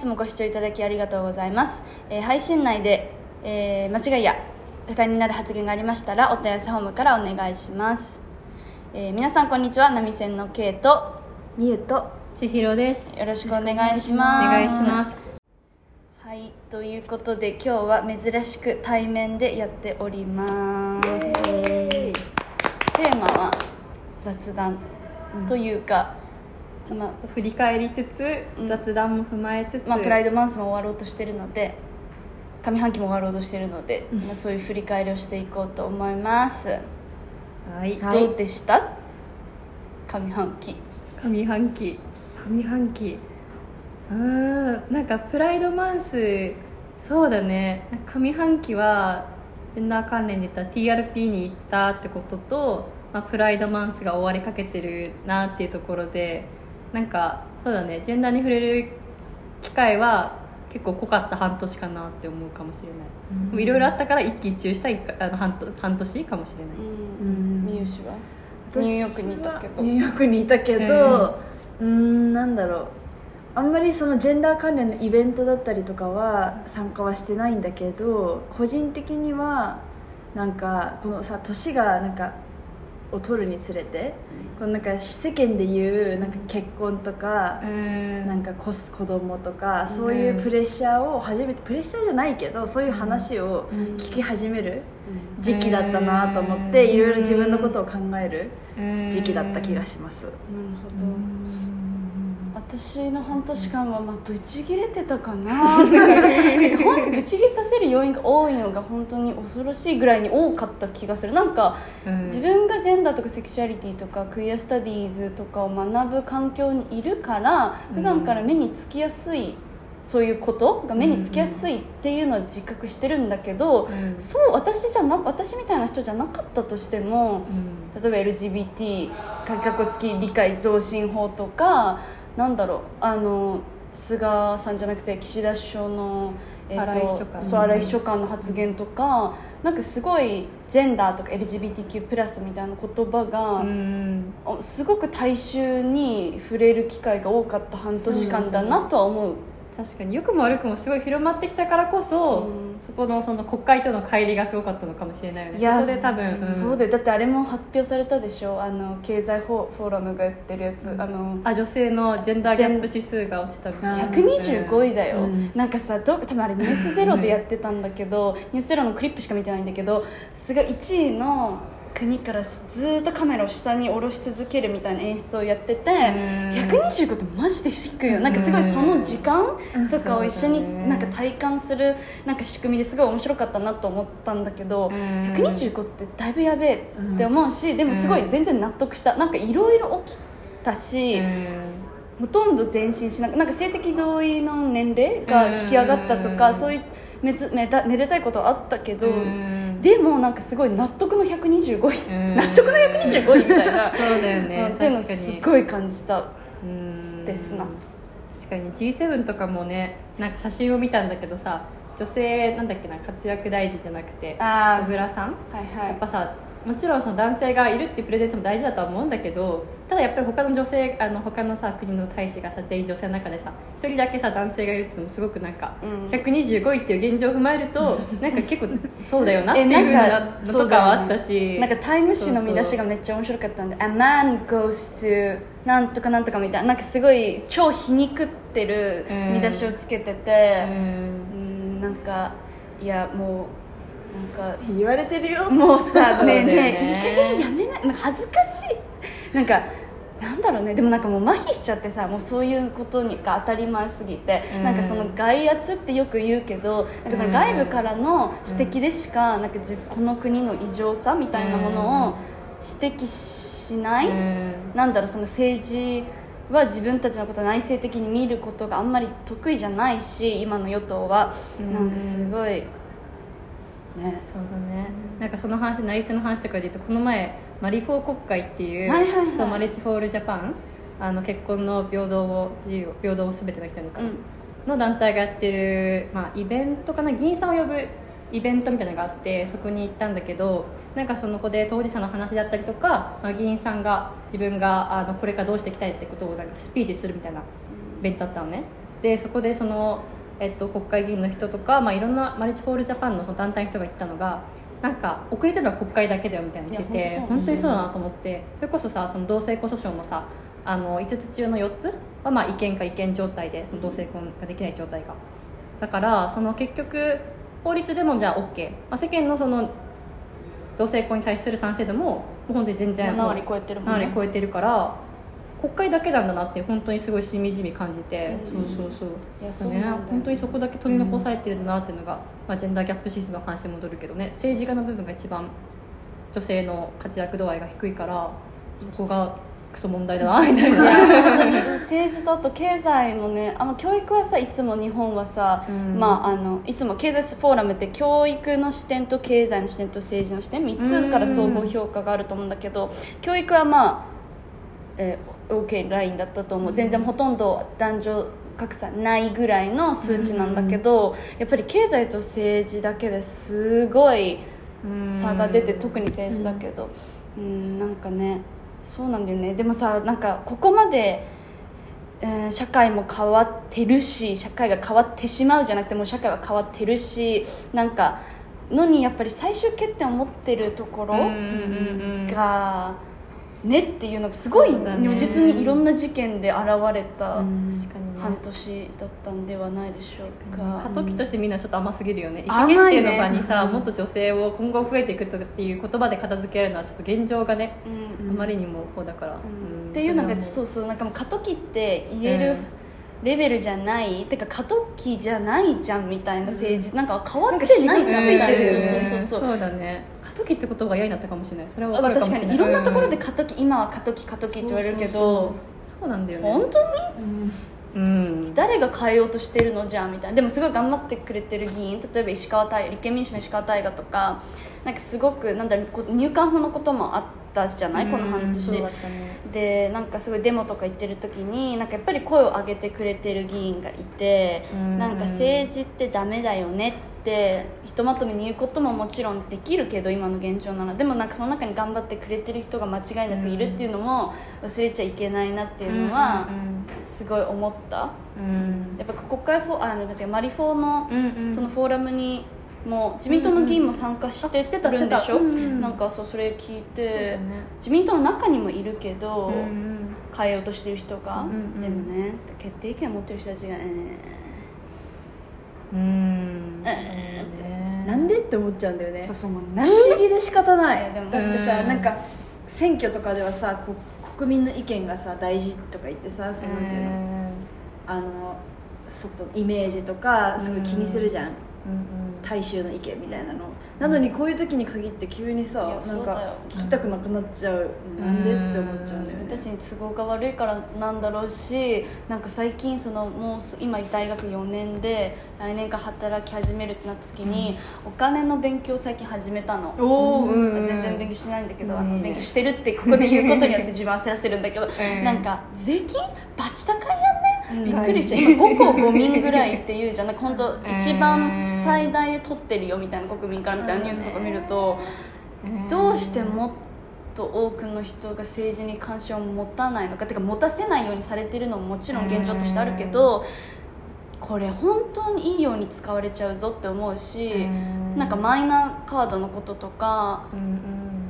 つもご視聴いただきありがとうございます、えー配信内で、えー間違いや不快になる発言がありましたらお問い合わせフォームからお願いします、えー皆さんこんにちは。波線の K とみゆと千尋です。よろしくお願いしおます。願いします。はいということで今日は珍しく対面でやっております。テーマは雑談というか、まあ振り返りつつ、うん。雑談も踏まえつつ、まあ、プライドマンスも終わろうとしてるので上半期も終わろうとしてるので、まあ、そういう振り返りをしていこうと思います、はい。はい。どうでした？上半期。上半期。上半期。うーん。なんかプライドマンスそうだね。上半期はジェンダー関連で言ったら TRP に行ったってことと、まあ、プライドマンスが終わりかけてるなっていうところでなんかそうだねジェンダーに触れる機会は結構濃かった半年かなって思うかもしれない。いろいろあったから一喜一憂した一かあの半年半年かもしれない。うん。みゆしは？ニューヨークにいたけど。ニューヨークにいたけどうーんなんだろう。あんまりそのジェンダー関連のイベントだったりとかは参加はしてないんだけど個人的にはなんかこのさ年がなんかを取るにつれてこのなんか世間でいうなんか結婚とかうん。なんか子子供とかそういうプレッシャーを初めてプレッシャーじゃないけどそういう話を聞き始める時期だったなと思ってうん。いろいろ自分のことを考えるうん。時期だった気がします。なるほど私の半年間はまあブチギレてたかななんか本当ブチギレさせる要因が多いのが本当に恐ろしいぐらいに多かった気がする。なんかうん。自分がジェンダーとかセクシュアリティとかクイアスタディーズとかを学ぶ環境にいるから普段から目につきやすいそういうこと？が目につきやすいっていうのは自覚してるんだけど、うん。そう私じゃな私みたいな人じゃなかったとしても例えば LGBT かっこつき理解増進法とかなんだろうあの菅さんじゃなくて岸田首相の、え荒井秘書官そう荒井秘書官の発言とかなんかすごいジェンダーとか LGBTQ+ プラスみたいな言葉が、うんおすごく大衆に触れる機会が多かった半年間だなとは思う。確かに良くも悪くもすごい広まってきたからこそ、うん。そこのその国会との乖離がすごかったのかもしれないよねいやそこで多分、うん。そうだよ。だってあれも発表されたでしょ？あの経済フォフォーラムがやってるやつ、あのあ女性のジェンダーギャップ指数が落ちたみたいな。125位だよ、うん。なんかさど多分あれ「ニュースゼロでやってたんだけど「ニュースゼロのクリップしか見てないんだけどすごい1位の国からずーっとカメラを下に下ろし続けるみたいな演出をやってて125ってマジで低いよ。なんかすごいその時間とかを一緒になんか体感するなんか仕組みですごい面白かったなと思ったんだけどうん。125ってだいぶやべえって思うしでもすごい全然納得した。なんかいろいろ起きたし、うん。ほとんど前進しなくなんか性的同意の年齢が引き上がったとか、うん。そういうめつめだめでたいことはあったけど、うん。でもなんかすごい納得の125位、うん。納得の125位みたいな。そうだよね。うん。っていうのすっごい感じた。うん。ですな。確かに。G7 とかもねなんか写真を見たんだけどさ女性なんだっけな活躍大臣じゃなくてあ小倉さん？はいはい。やっぱさもちろんその男性がいるっていうプレゼンスも大事だとは思うんだけどただやっぱり他の女性あの他のさ国の大使がさ全員女性の中でさ一人だけさ男性がいるっていうのもすごくなんか、うん。125位っていう現状を踏まえると なんか結構そうだよなってえいうのとかはあったし、なんかタイム誌の見出しがめっちゃ面白かったんで「A man goes to なんとかなんとか」みたいななんかすごい超皮肉ってる見出しをつけててうん。うんなんかいやもうなんか言われてるよもうさねねえね。えいい加減やめない。なんか恥ずかしい。なんかなんだろうね。でもなんかもう麻痺しちゃってさもうそういうことにが当たり前すぎて、うん。なんかその外圧ってよく言うけどなんかその外部からの指摘でしか、なんかじこの国の異常さみたいなものを指摘しない、うん。なんだろうその政治は自分たちのことを内省的に見ることがあんまり得意じゃないし今の与党は、うん。なんかすごいね。そうだね、なんかその話内政の話とかで言うとこの前マリフォー国会っていう、はいはいはい。そう Marriage For All Japan あの結婚の平等を自由平等を全ての人にか、うん。の団体がやってる、まあ、イベントかな議員さんを呼ぶイベントみたいなのがあってそこに行ったんだけどなんかその子で当事者の話だったりとか、まあ、議員さんが自分があのこれからどうしていきたいってことをなんかスピーチするみたいなイベントだったのね。でそこでその、えっと、国会議員の人とか、まあ、いろんなマルチフォールジャパンのその団体の人が言ったのがなんか遅れてるのは国会だけだよみたいな言ってて本当にそうだなと思って。それこそさその同性婚訴訟もさあの5つ中の4つはまあ違憲か違憲状態でその同性婚ができない状態がだからその結局法律でもじゃあ OK、まあ、世間のその同性婚に対する賛成度ももう本当に全然7割超えてるもん7ね割超えてるから国会だけなんだなって本当にすごいしみじみ感じて、うん。そうそうそう。いやそううなんだよ本当にそこだけ取り残されてるんだなっていうのが、まあ、ジェンダーギャップ指数の話に戻るけどね。政治家の部分が一番女性の活躍度合いが低いからそこがクソ問題だなみたいいな政治とあと経済もねあの教育はさいつも日本はさ、うん。まあ、あのいつも経済フォーラムって教育の視点と経済の視点と政治の視点3つから総合評価があると思うんだけど教育はまあ、えー、OK ラインだったと思う。全然ほとんど男女格差ないぐらいの数値なんだけど、やっぱり経済と政治だけですごい差が出て特に政治だけど。うんなんかねそうなんだよね。でもさなんかここまで、えー社会も変わってるし社会が変わってしまうじゃなくてもう社会は変わってるしなんかのにやっぱり最終決点を持ってるところうんうんうん。がねっていうのがすごい如実にいろんな事件で現れた半年だったんではないでしょうか。過渡期としてみんなちょっと甘すぎるよね。意思決定の場にさ、うんもっと女性を今後増えていくとかっていう言葉で片付けるのはちょっと現状がね、うん。あまりにもこうだから、うん。うん。っていうのがそうそうなんかもう過渡期って言えるうんレベルじゃない、てか過渡期じゃないじゃんみたいな政治、なんか変わってないじゃんみたいな、かそうそうそうそう。そうだね過渡期ってことが嫌になったかもしれない。それは分かあるかもしれない。確かに。いろんなところでうん過渡期、今は過渡期過渡期って言われるけどそうなんだよね本当に？うん。誰が変えようとしてるのじゃんみたいな。でもすごい頑張ってくれてる議員例えば石川大立憲民主の石川大我とかなんかすごくなんだ入管法のこともあったじゃない、この半うん年ね。でなんかすごいデモとか行ってる時になんかやっぱり声を上げてくれてる議員がいて、うん。なんか政治ってダメだよねってひとまとめに言うことももちろんできるけど今の現状なら。でもなんかその中に頑張ってくれてる人が間違いなくいるっていうのも忘れちゃいけないなっていうのはすごい思った。やっぱ国会フォあ間違えマリフォーのそのフォーラムにもう自民党の議員も参加してあしてたるんでしょ、してたうん。なんかそうそれ聞いて、ね。自民党の中にもいるけど、うんうん。変えようとしてる人が、うんうん。でもね決定権を持ってる人たちが、えうん。えそうね。なんでって思っちゃうんだよね。ーそうそう。もう不何思議で仕方ない。でもだってさ、うん。なんか選挙とかではさこ国民の意見がさ大事とか言ってさその、なんていうのあの外イメージとかすごい気にするじゃん、うん大衆の意見みたいなの。なのにこういう時に限って急にさなんか聞きたくなくなっちゃう、なんでって思っちゃうんだよね。自分たちに都合が悪いからなんだろうしなんか最近そのもうす今大学4年で来年から働き始めるってなった時に、お金の勉強を最近始めたの。うんうん全然勉強してないんだけど、あの勉強してるってここで言うことによって自分焦らせるんだけど、ん。なんか税金？バチ高いやんね、うん。びっくりした。今5個5民ぐらいっていうじゃん。なんか本当ん。一番最大で取ってるよみたいな国民からみたいなニュースとか見ると、どうしてもっと多くの人が政治に関心を持たないのかてか持たせないようにされてるのももちろん現状としてあるけどこれ本当にいいように使われちゃうぞって思うしなんかマイナカードのこととか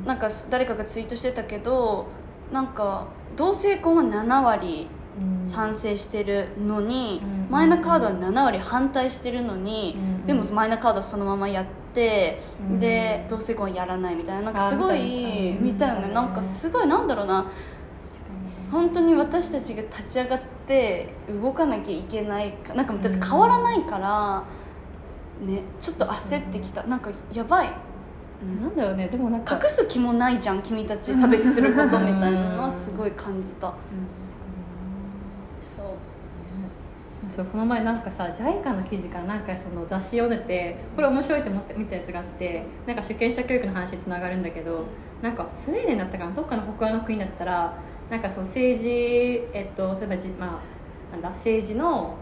なんか誰かがツイートしてたけどなんか同性婚は7割うん賛成してるのに、うん。マイナカードは7割反対してるのに、うん。でもマイナカードはそのままやって、うん。で同性婚やらないみたいななんかすごあい見たよね、うん。なんかすごいなんだろうな。本当に私たちが立ち上がって動かなきゃいけないかなんかだって変わらないから、ねちょっと焦ってきた。なんかやばい。なんだよね。でもなんか隠す気もないじゃん君たち差別することみたいなのはすごい感じたそうそうこの前なんかさ JICA の記事かなんかその雑誌読んでてこれ面白いと思って見たやつがあってなんか主権者教育の話につながるんだけどなんかスウェーデンだったかなどっかの北欧の国だったらなんかその政治えっと例えばじ、まあ、なんだ政治の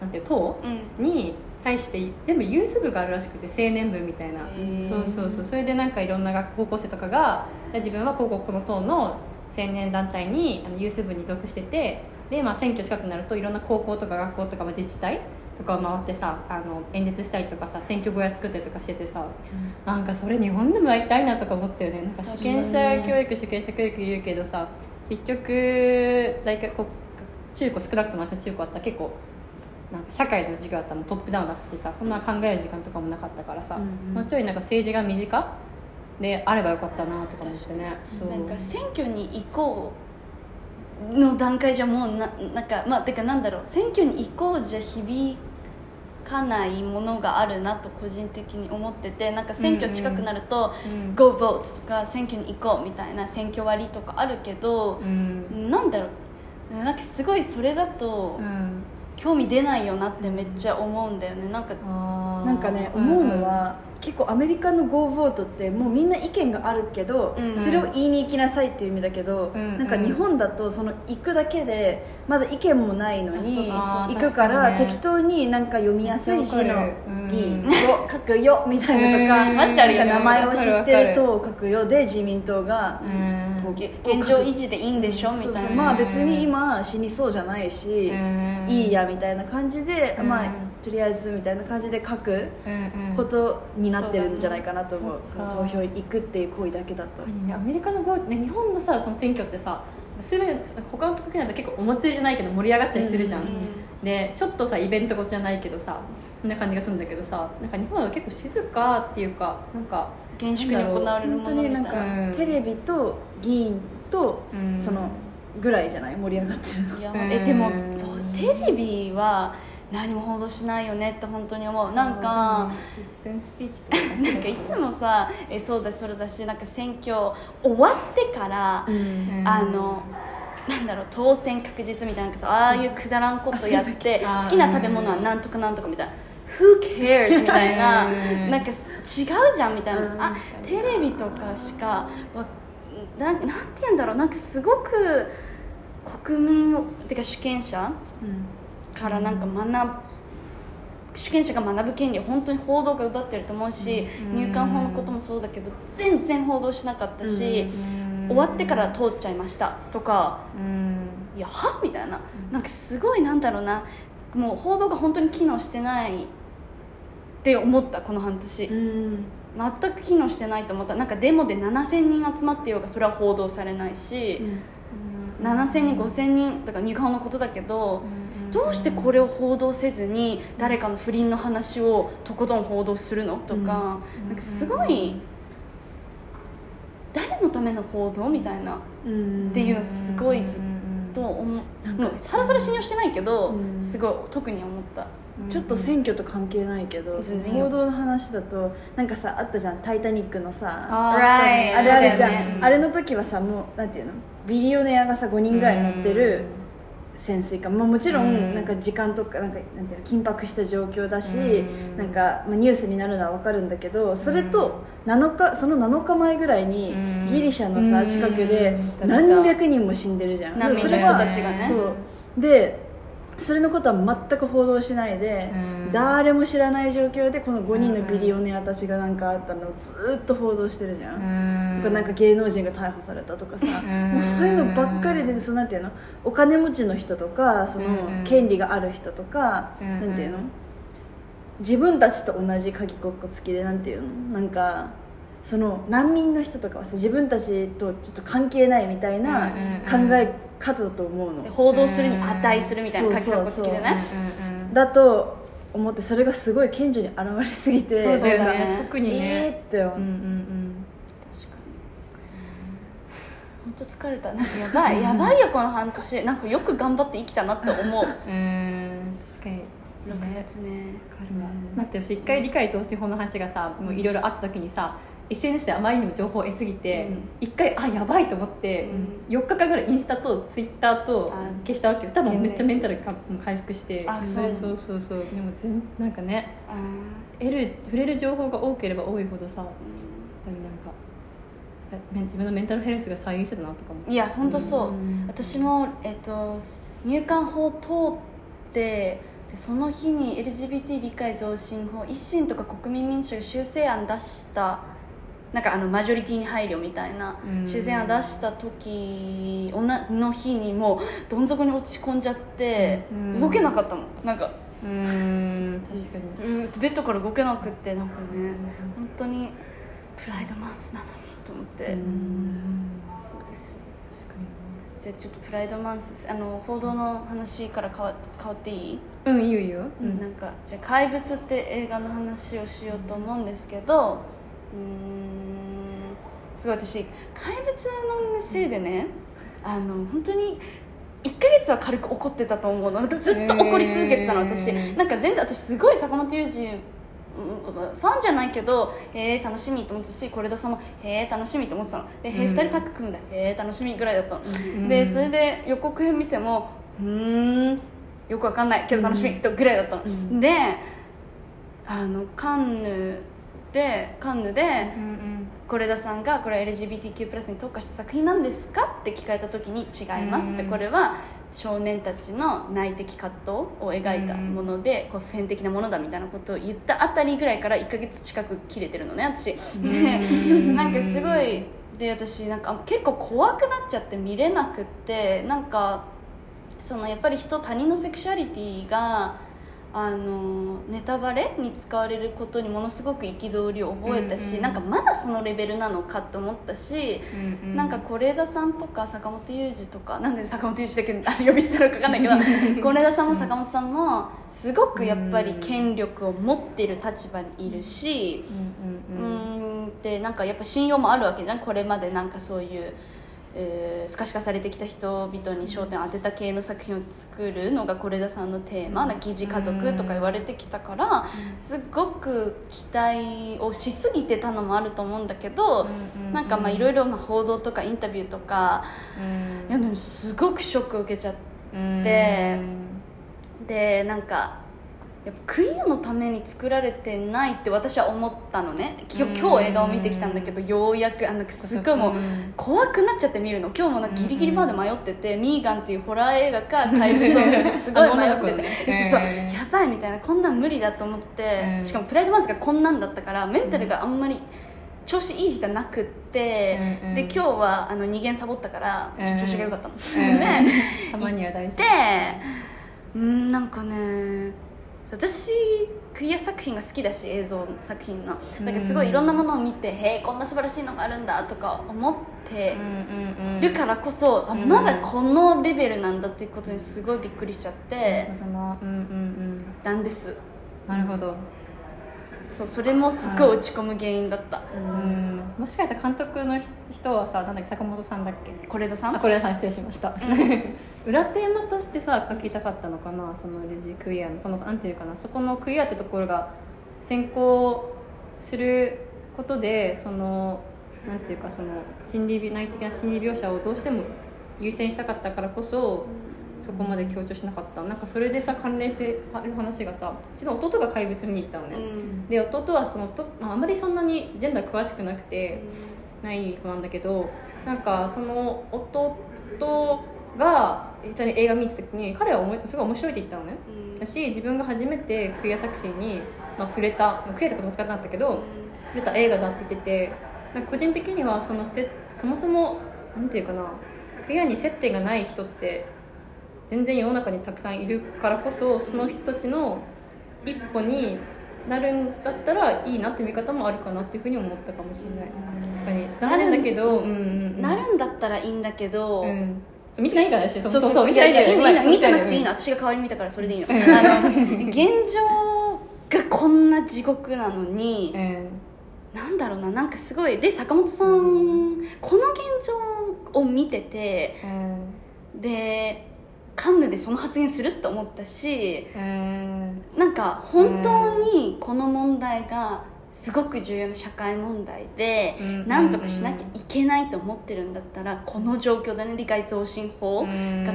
なんていう党うん。に対して全部ユース部があるらしくて青年部みたいな。そうそうそう。それでなんかいろんな学高校生とかが自分はこここの党の青年団体にあのユース部に属しててで、まあ、選挙近くなるといろんな高校とか学校とかまあ自治体とかを回ってさあの演説したりとかさ選挙小屋作ったりとかしててさ、なんかそれ日本でもやりたいなとか思ったよね。なんか主権者教育主権者教育言うけどさ結局大学こ中高少なくとも中高あった。ら結構なんか社会の授業あったらもうトップダウンだったしさそんな考える時間とかもなかったからさ、うんうん。もうちょいなんか政治が身近であればよかったなとか思ってね。なんか選挙に行こうの段階じゃもうななんかまあてかなんだろう。選挙に行こうじゃ響かないものがあるなと個人的に思っててなんか選挙近くなると「うん Go vote」とか選挙に行こうみたいな選挙割とかあるけどう、ん。なんだろう。なんかすごいそれだとうん。興味出ないよなってめっちゃ思うんだよね。なんかなんかね思うのは、結構アメリカの GO ボートってもうみんな意見があるけど、うんそれを言いに行きなさいっていう意味だけど、うんなんか日本だとその行くだけでまだ意見もないのに行くから適当になんか読みやすい字の議員を書くよみたいなとか,、なんか名前を知ってる党を書くよで自民党が現状維持でいいんでしょみたいな。まあ別に今死にそうじゃないし、うん。いいやみたいな感じで、うん。まあとりあえずみたいな感じで書くうんうん。ことになってるんじゃないかなと思う,、そうだねその投票行くっていう行為だけだと。ねアメリカの、ね、日本のさその選挙ってさすぐ他の国なんて結構お祭りじゃないけど盛り上がったりするじゃん、うんでちょっとさイベントごとじゃないけどさこんな感じがするんだけどさなんか日本は結構静かっていうかなんか厳粛に行われるも本のみたいな。当になんか、うんテレビと議員と、うん。そのぐらいじゃない？盛り上がってるの。いやうん。えでもテレビは何も報道しないよねって本当に思う。なんか1分スピーチとかなんかいつもさえそうだそれだしなんか選挙終わってから、ん。あのなんだろう当選確実みたいなああいうくだらんことやって あ好きな食べ物はなんとかなんとかみたいな。Who cares? みたいなうん。なんかす違うじゃんみたいな、うん。あテレビとかしかわなんなんて言うんだろう。なんかすごく国民をてか主権者からなんか学ぶ主権者が学ぶ権利を本当に報道が奪ってると思うし、うん。入管法のこともそうだけど全然報道しなかったし、終わってから通っちゃいましたとかうん。いやは？みたいな。なんかすごいなんだろうな。もう報道が本当に機能してないって思ったこの半年、うん。全く機能してないと思った。なんかデモで7000人集まってようがそれは報道されないし、7000人5000人とか入管法のことだけど、どうしてこれを報道せずに誰かの不倫の話をとことん報道するのとか,、なんかすごい誰のための報道みたいなっうん。ていうのすごいずっと思う。なんかもうさらさら信用してないけど、うん。すごい特に思った。ちょっと選挙と関係ないけど、報道の話だとなんかさあったじゃん「タイタニック」のさあれあるじゃん、あれの時はさもうなんていうの？ビリオネアがさ5人ぐらい乗ってる潜水艦、まあ、もちろうん。んなんか時間とかなんかなんていうの緊迫した状況だし、うん。なんか、まあ、ニュースになるのは分かるんだけどそれと7日その7日前ぐらいにうん。ギリシャのさ近くでうん。何百人も死ん。でるじゃん。それはねそうでそれのことは全く報道しないで、うん。誰も知らない状況でこの5人のビリオネアたちが何かあったのをずーっと報道してるじゃん、とかなんか芸能人が逮捕されたとかさ、ん。もうそういうのばっかりでそのなんていうの？お金持ちの人とかそのうん。権利がある人とか、うん。なんていうの？自分たちと同じ鍵っこ付きでなんていうの？なんかその難民の人とかはさ自分たちとちょっと関係ないみたいなうん。考え方だと思うの、で報道するに値するみたいな書きそうそうそう。箱付きでねだと思ってそれがすごい顕著に現れすぎてそうだよね。ね特にえーねって思う。うんうん確かに。本当疲れた。なんかやばいやばいよこの半年。なんかよく頑張って生きたなって思う。うんうん確かに。6月ね。待って私一回理解増進法の話がさもういろいろあった時にさ SNS であまりにも情報を得すぎてうん。一、回あやばいと思って、う4日間ぐらいインスタとツイッターとあ消したわけよ。多分めっちゃメンタルがもう回復して。あそう。そうそうそうでも全なんかねあ得る触れる情報が多ければ多いほどさーやっぱりなんかえ自分のメンタルヘルスが左右してたなとかも。いや本当そう、うん。私も、えっと、入管法通ってでその日に LGBT 理解増進法維新とか国民民主が修正案出したなんかあのマジョリティに配慮みたいなうん。自然を出した時の日にもうどん底に落ち込んじゃってうん。動けなかったのなんかうーん。確かに。うん。ベッドから動けなくってなんかね本当にプライドマンスなのにと思って、そうですよ。確かじゃあちょっとプライドマンスあの報道の話から変わ変わっていい、にうんいいよいいよ。うん。なんかじゃあ「怪物」って映画の話をしようと思うんですけどうーん。すごい私怪物のせいでねあの本当に1ヶ月は軽く怒ってたと思うの。なんかずっと怒り続けてたの私。なんか全然私すごい坂本龍二うんファンじゃないけどへえ楽しみと思ってたし是枝さんもへえ楽しみと思ってたの。でへえうん。2人タッグ組むんだ。へえ楽しみぐらいだったの、ん。でそれで予告編見てもうーんよくわかんないけど楽しみとぐらいだったの、うん。であのカンヌでカンヌでうん是枝さんが「これは LGBTQ+ に特化した作品なんですか?」って聞かれた時に「違います」って。うんこれは少年たちの内的葛藤を描いたものでこう普遍的なものだみたいなことを言ったあたりぐらいから1ヶ月近く切れてるのね私。でうん なんかすごいで私なんか結構怖くなっちゃって見れなくってなんかそのやっぱり人他人のセクシュアリティがあのネタバレに使われることにものすごく憤りを覚えたし、うんうんなんかまだそのレベルなのかと思ったし、うんなんか是枝さんとか坂本雄二とかなんで坂本雄二だけあの呼び捨てなのか分かんないけど 是枝さんも坂本さんもすごくやっぱり権力を持っている立場にいるし。うんうんでなんかやっぱ信用もあるわけじゃんこれまでなんかそういう、えー、不可視化されてきた人々に焦点を当てた系の作品を作るのが是枝さんのテーマな疑似家族とか言われてきたからすっごく期待をしすぎてたのもあると思うんだけどなんかまあいろいろな報道とかインタビューとかうん。いやでもすごくショックを受けちゃって。でなんかやっぱクイアのために作られてないって私は思ったのね。今日今日映画を見てきたんだけどようやくあのすっごいもううん。怖くなっちゃって見るの。今日もなんかギリギリまで迷ってて「ミーガン」っていうホラー映画か怪物を見るかすごい迷ってて、ね そうやばいみたいな。こんなん無理だと思って、うん。しかもプライドマンスがこんなんだったからメンタルがあんまり調子いい日がなくって、うんうん。で今日はあの2限サボったからうん。調子が良かったの、うん。で たまには大事。でうんなんかね私クイア作品が好きだし映像作品の。だからすごいいろんなものを見て、へえこんな素晴らしいのがあるんだとか思ってうんうんうんるからこそ、あうん。まだこのレベルなんだっていうことにすごいびっくりしちゃって、なんうんなんですうん。なるほど。そうそれもすっごい落ち込む原因だった。うん。もしかしたら監督の人はさなんだっけ坂本さんだっけ？是枝さん。あこれさん失礼しました裏テーマとしてさ書きたかったのかなそのレジクイアのそのなんていうかなそこのクイアってところが先行することでそのなんていうかその心理内的な心理描写をどうしても優先したかったからこそそこまで強調しなかった。なんかそれでさ関連してある話がさうちの弟が怪物見に行ったのね、うん。で弟はそのとまああまりそんなにジェンダー詳しくなくてない子なんだけどなんかその弟が実際に映画見た時に彼はおもすごい面白いって言ったのね。だし自分が初めてクイア作品に、まあ、触れた、まあ、クイアって言葉使ってなかったけど触れた映画だって言っててなんか個人的にはそのせそもそもなんていうかなクイアに接点がない人って全然世の中にたくさんいるからこそその人たちの一歩になるんだったらいいなって見方もあるかなっていうふうに思ったかもしれない。確かに。残念だけどうんうんうん。なるんだったらいいんだけど、うん見てないからそうそうそう。いやいやいいのいいの。見てなくていいの。うん私が代わりに見たからそれでいいの。あの現状がこんな地獄なのに、うん。なんだろうななんかすごい。で坂本さん、この現状を見ててうん。でカンヌでその発言するって思ったしうん。なんか本当にこの問題がすごく重要な社会問題でうん何とかしなきゃいけないと思ってるんだったらこの状況でね理解増進法が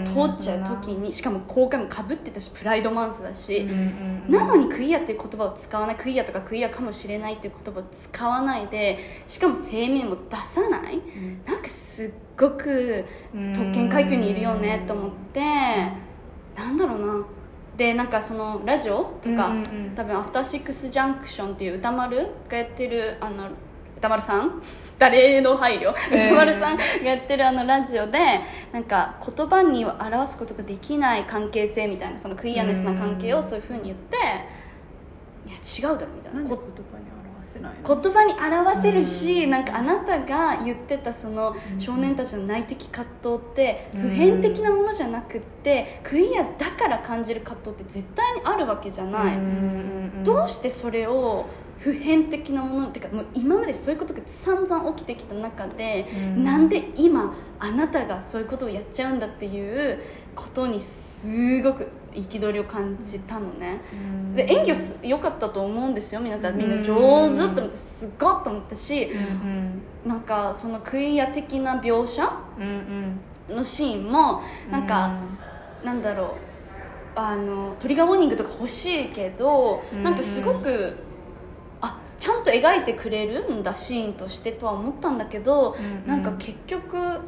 通っちゃう時にしかも公開もかぶってたしプライドマンスだし、なのにクイアっていう言葉を使わないクイアとかクイアかもしれないっていう言葉を使わないでしかも声明も出さない、なんかすっごく特権階級にいるよねと思ってなんだろうなでなんかそのラジオとか、うんうんうん。多分「アフターシックス・ジャンクション」っていう歌丸がやってるあの歌丸さん？誰の配慮、えー歌丸さんがやってるあのラジオでなんか言葉に表すことができない関係性みたいなそのクイアネスな関係をそういうふうに言っていや違うだろみたいな。こなんで言葉に表せな言葉に表せるし、なんかあなたが言ってたその少年たちの内的葛藤って普遍的なものじゃなくってクイアだから感じる葛藤って絶対にあるわけじゃない、どうしてそれを普遍的なものってかもう今までそういうことが散々起きてきた中で、うん。なんで今あなたがそういうことをやっちゃうんだっていうことにすごく憤りを感じたのね、で演技はす良かったと思うんですよ。みんなみんな上手と思ってすごいと思ったし、なんかそのクイア的な描写のシーンもなんか、なんだろう。あのトリガーウォーニングとか欲しいけど、うんなんかすごくあちゃんと描いてくれるんだシーンとしてとは思ったんだけど、うん。なんか結局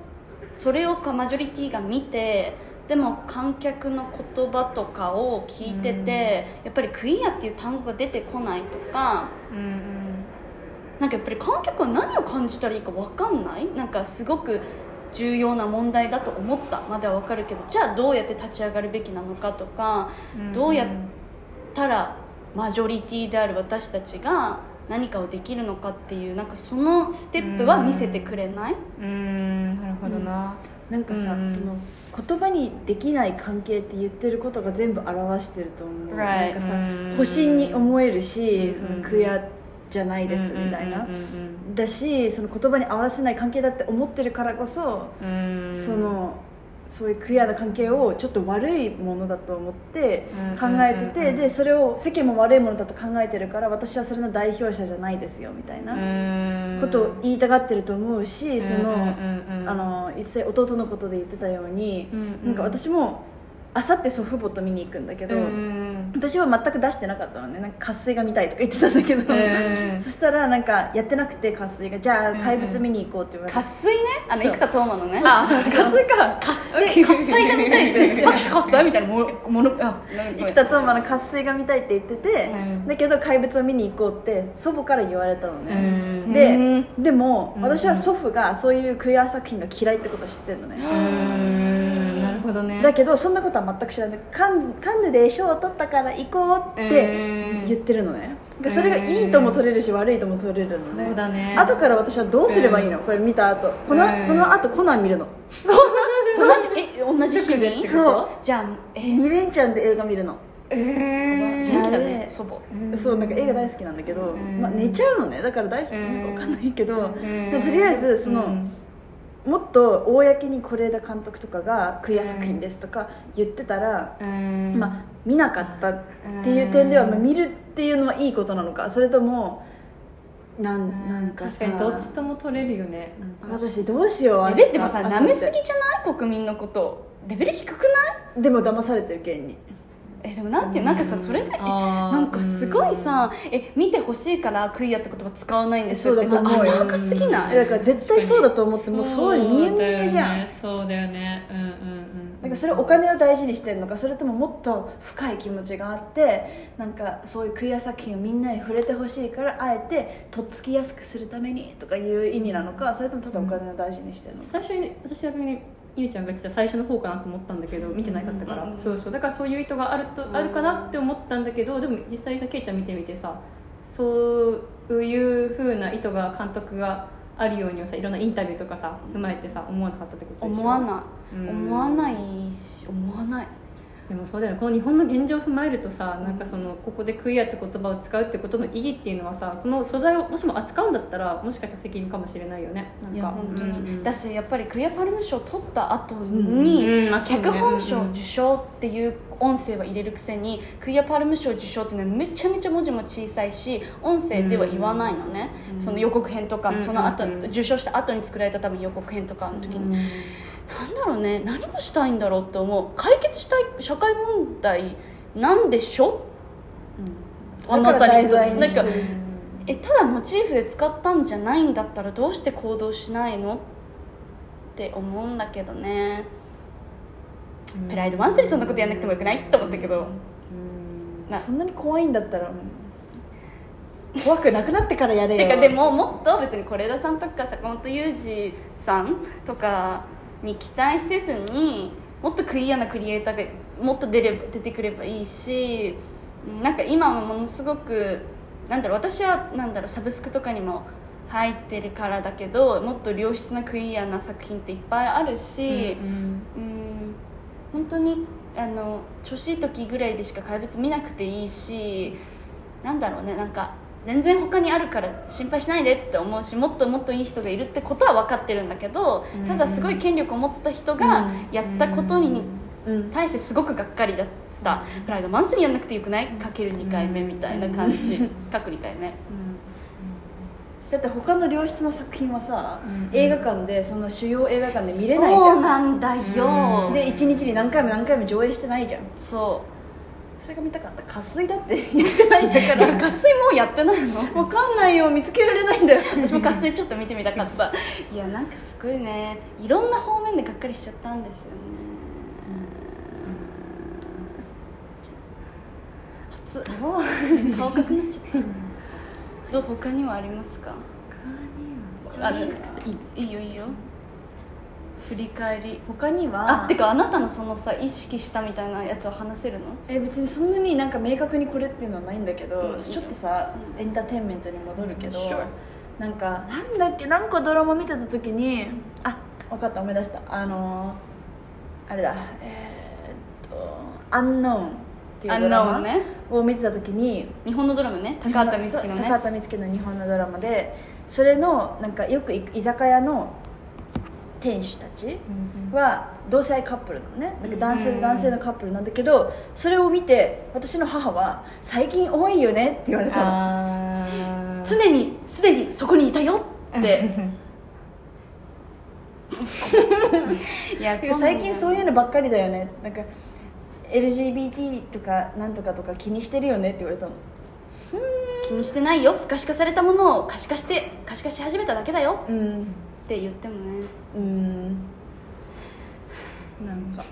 それをかマジョリティが見てでも観客の言葉とかを聞いてて、やっぱりクイアっていう単語が出てこないとかなんかやっぱり観客は何を感じたらいいか分かんない？なんかすごく重要な問題だと思った。までは分かるけどじゃあどうやって立ち上がるべきなのかとか、どうやったらマジョリティである私たちが何かをできるのかっていうなんかそのステップは見せてくれない、うん。なるほどな。なんかさ、うん。その言葉にできない関係って言ってることが全部表してると思う、Right なんかさ、うん。保身に思えるし、うん。そのクヤじゃないですみたいな、だしその言葉に合わせない関係だって思ってるからこそ、そのそういうクリアな関係をちょっと悪いものだと思ってうん考えてて、うん。うんうんでそれを世間も悪いものだと考えてるから私はそれの代表者じゃないですよみたいなことを言いたがってると思うし、その、てた弟のことで言ってたように、うんうん。なんか私もあさって祖父母と見に行くんだけど、私は全く出してなかったのね。なんか活水が見たいとか言ってたんだけど、うん。そしたらなんかやってなくて活水がじゃあ怪物見に行こうって言われて、渇水ね？あの生田斗真のね。あガスか。渇水渇水が見たいって。拍手喝采みたいなものものあ生田斗真の活水が見たいって言ってて、うん。だけど怪物を見に行こうって祖母から言われたのね、うん。ででも、うん。私は祖父がそういうクエア作品が嫌いってことは知ってるのね、ほどね。だけどそんなことは全く知らない。カンカンヌで賞を取ったから行こうって言ってるのね、でそれがいいとも取れるし悪いとも取れるのね。そうだね。後から私はどうすればいいの、これ見た後。この、うん。その後コナン見るの。そのえ同じ日に？そう。じゃあえ？2連チャンで映画見るの、え元気だね祖母。そうなんか映画大好きなんだけど、ん。まあ、寝ちゃうのね。だから大丈夫なのか分かんないけど、ん。でもとりあえずその、もっと公に是枝監督とかがクイア作品ですとか言ってたら、まあ、見なかったっていう点では、うん。まあ、見るっていうのはいいことなのかそれともなんなんか確さかにどっちとも取れるよね。私どうしようレベルでもさ舐めすぎじゃない？国民のこと。レベル低くない？でも騙されてる県にえでもなんていうなんかさそれがえあー。なんかすごいさえ見てほしいからクイアって言葉使わないんですよ。ってさ浅はかすぎない？だから絶対そうだと思ってもうそう見え見えじゃん。そうだよね。うんうんうん。なんかそれお金を大事にしてるのかそれとももっと深い気持ちがあってなんかそういうクイア作品をみんなに触れてほしいからあえてとっつきやすくするためにとかいう意味なのかそれともただお金を大事にしてるのか、最初に私逆にゆうちゃんが言ってた最初の方かなと思ったんだけど見てなかったから、うんうんうん。そうそう。だからそういう意図があるとあるかなって思ったんだけどでも実際さケイちゃん見てみてさそういうふうな意図が監督があるようにはさいろんなインタビューとかさ踏まえてさ思わなかったってことでしょ？思わない、うん。思わないし思わないでもそうだよね。この日本の現状を踏まえるとさなんかそのここでクイアって言葉を使うってことの意義っていうのはさこの素材をもしも扱うんだったらもしかしたら責任かもしれないよね。なんか。本当に、うん。うんだしやっぱりクイアパルム賞を取った後うん。に、うん。うね。脚本賞受賞っていう音声は入れるくせにクイアパルム賞受賞っていうのはめちゃめちゃ文字も小さいし音声では言わないのね、その予告編とか、うん。その後、うん受賞した後に作られた多分予告編とかの時に、なんだろうね。何をしたいんだろうって思う。解決したい社会問題なんでしょ？あなたにだから題材になんかしてる。えただモチーフで使ったんじゃないんだったらどうして行動しないの？って思うんだけどね、プライドマンスリーそんなことやんなくてもよくない？って思ったけど。な。そんなに怖いんだったら、怖くなくなってからやれよ。てかでももっと別に是枝さんとか坂本雄二さんとかに期待せずにもっとクリアなクリエイターがもっと出れば出てくればいいしうんなんか今もものすごくなんだろう私はなんだろうサブスクとかにも入ってるからだけどもっと良質なクリアな作品っていっぱいあるし、うん本当にあの調子いい時ぐらいでしか怪物見なくていいしなんだろうねなんか全然他にあるから心配しないでって思うしもっともっといい人がいるってことは分かってるんだけどただすごい権力を持った人がやったことにうん対してすごくがっかりだった「プライドマンスリーやんなくてよくない?」かける2回目みたいな感じ。かく2回目。だって他の良質な作品はさ、うん映画館でその主要映画館で見れないじゃそうんなんだよ。うんで1日に何回も何回も上映してないじゃん。そそれが見たかった。渇水だってやってないんだかうらガス水もうやってないの。わかんないよ見つけられないんだよ。私も活水ちょっと見てみたかった。いやなんかすごいね。いろんな方面でがっかりしちゃったんですよね。熱っ顔赤くなっちゃった。どう他にはありますか？あいいよいいよ振り返り。他にはあてかあなたのそのさ意識したみたいなやつは話せるの？え別にそんなになんか明確にこれっていうのはないんだけど、うんちょっとさ、うんエンターテインメントに戻るけど、Sure なんかなんだっけなんかドラマ見てた時にあ分かった思い出した。あのーあれだ。えーっと「アンノーン」っていうドラマね。を見てた時に日本のドラマね。高畑充希のね。高畑充希の日本のドラマでそれのなんかよく居酒屋の店主たちは同性愛カップルなのね。なんか男性うんと男性のカップルなんだけどそれを見て私の母は「最近多いよね」って言われたの。常にすでにそこにいたよって。いや最近そういうのばっかりだよね。なんか LGBT とかなんとかとか気にしてるよねって言われたの。気にしてないよ。不可視化されたものを可視化して可視化し始めただけだよ。うんって言ってもね。うん。なんか。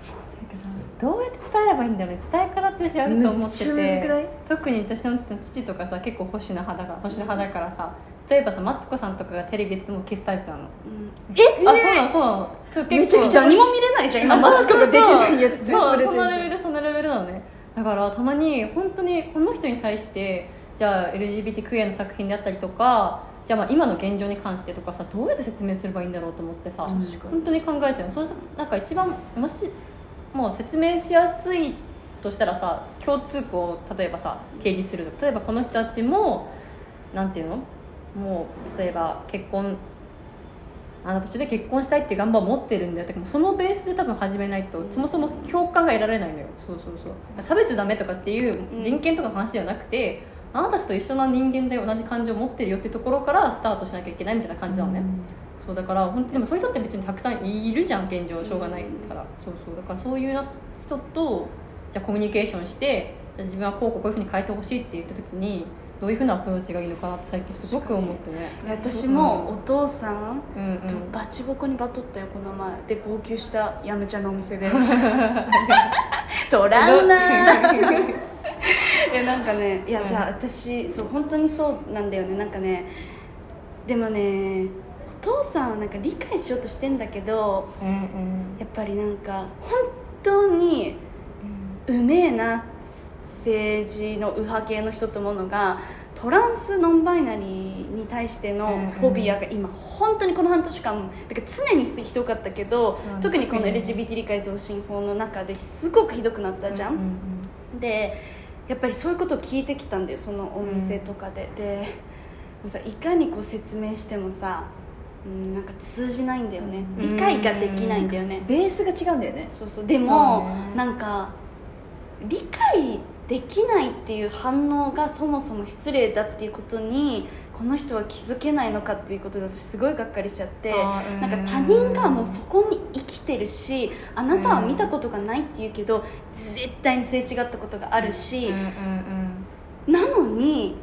どうやって伝えればいいんだろうね。伝え方って私あると思ってて。特に私の父とかさ結構保守な派だから保守な派だからさ例えばさマツコさんとかがテレビでも消すタイプなの。うん。え？あそうなのそうなの。そう結構めちゃくちゃ何も見れないじゃん今。マツコが出てないやつ全そう部出てんじゃん。そのレベルそのレベルなのね。だからたまに本当にこの人に対してじゃあ LGBT クイアの作品であったりとかじゃあまあ今の現状に関してとかさどうやって説明すればいいんだろうと思ってさ本当に考えちゃう。そうしたらなんか一番もしもう説明しやすいとしたらさ共通項を例えばさ掲示する例えばこの人たちもなんていうの？もう例えば結婚あなたと一緒で結婚したいって願望を持ってるんだよってそのベースで多分始めないとそもそも共感が得られないのよ。そうそうそう。差別ダメとかっていううん人権とかの話ではなくて、あなたたちと一緒な人間で同じ感情を持ってるよっていうところからスタートしなきゃいけないみたいな感じなのね、そうだから本当でもそういう人って別にたくさんいるじゃん現状しょうがないから、そうそう。だからそういうな人とじゃあコミュニケーションしてじゃあ自分はこうこうこういうふうに変えてほしいって言った時にどういうふうなアプローチがいいのかなって最近すごく思ってね。私もお父さんうんうん。とバチボコにバトったよこの前。で号泣したやめちゃんのお店で。トラウ マ えなんかねいや、うん。じゃあ私そう本当にそうなんだよね。なんかねでもねお父さんはなんか理解しようとしてんだけどうんうん。やっぱりなんか本当にうめえな政治の右派系の人と思うのがトランスノンバイナリーに対してのフォビアが今本当にこの半年間だから常にひどかったけどそう特にこの LGBT 理解増進法の中ですごくひどくなったじゃん、うんうん。でやっぱりそういうことを聞いてきたんだよそのお店とかで、でもうさいかにこう説明してもさ、うん、なんか通じないんだよね。うん。理解ができないんだよね、ベースが違うんだよね。そうそう。でもそうね。なんか理解できないっていう反応がそもそも失礼だっていうことにこの人は気づけないのかっていうことで私すごいがっかりしちゃってなんか他人がもうそこに生きてるしあなたは見たことがないって言うけど絶対にすれ違ったことがあるし、なのに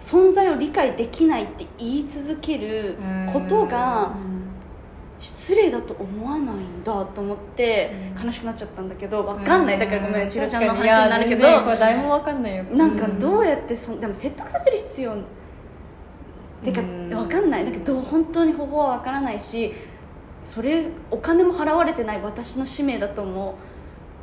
存在を理解できないって言い続けることが失礼だと思わないんだと思って悲しくなっちゃったんだけど分かんない。だからごめんチロちゃんの話になるけどこれ誰も分かんないよ。なんかどうやってそでも説得させる必要てかうん。分かんない。だけど本当に方法は分からないしそれお金も払われてない私の使命だとも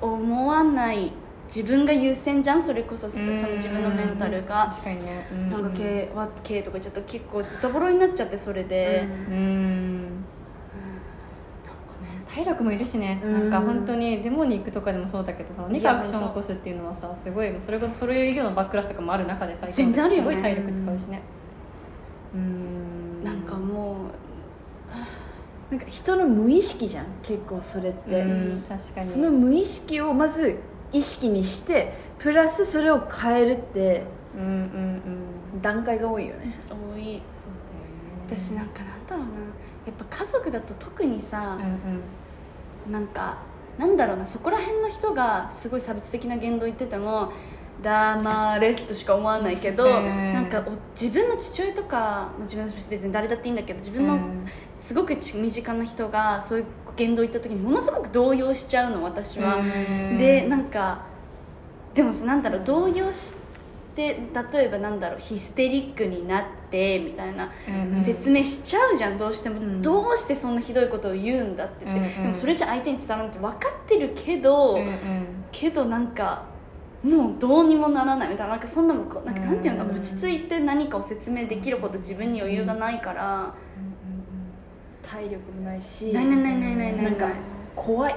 思わない。自分が優先じゃん？それこそその自分のメンタルが。確かにね。なんか経経営とかちゃった。ら結構ズタボロになっちゃってそれで、うん。体力もいるしね、うん。なんか本当にデモに行くとかでもそうだけどさ何アクションを起こすっていうのはさすごいそれこそそういう医療のバックラスとかもある中でさ全然あるよね。すごい体力使うしね。うんなんかもなんか人の無意識じゃん結構それって、うん確かに。その無意識をまず意識にしてプラスそれを変えるってうんうんうん。段階が多いよね。う多い。そうだよね私なんかなんだろうな。やっぱ家族だと特にさう、んうん。なんかなんだろうなそこら辺の人がすごい差別的な言動言ってても黙れとしか思わないけど、なんかお自分の父親とかまあ自分の別に誰だっていいんだけど自分のうん。すごくち身近な人がそういう言動言った時にものすごく動揺しちゃうの私は、うん。でなんかでもなんだろう動揺して例えばなんだろうヒステリックになってみたいなうん説明しちゃうじゃんどうしても、ん。どうしてそんなひどいことを言うんだって言って、でもそれじゃ相手に伝わらないって分かってるけど、けどなんかもうどうにもならないみたいななんかそんななんかなんていうのかうん落ち着いて何かを説明できるほど自分に余裕がないから、体力もないしないないないないないない。なんか怖い、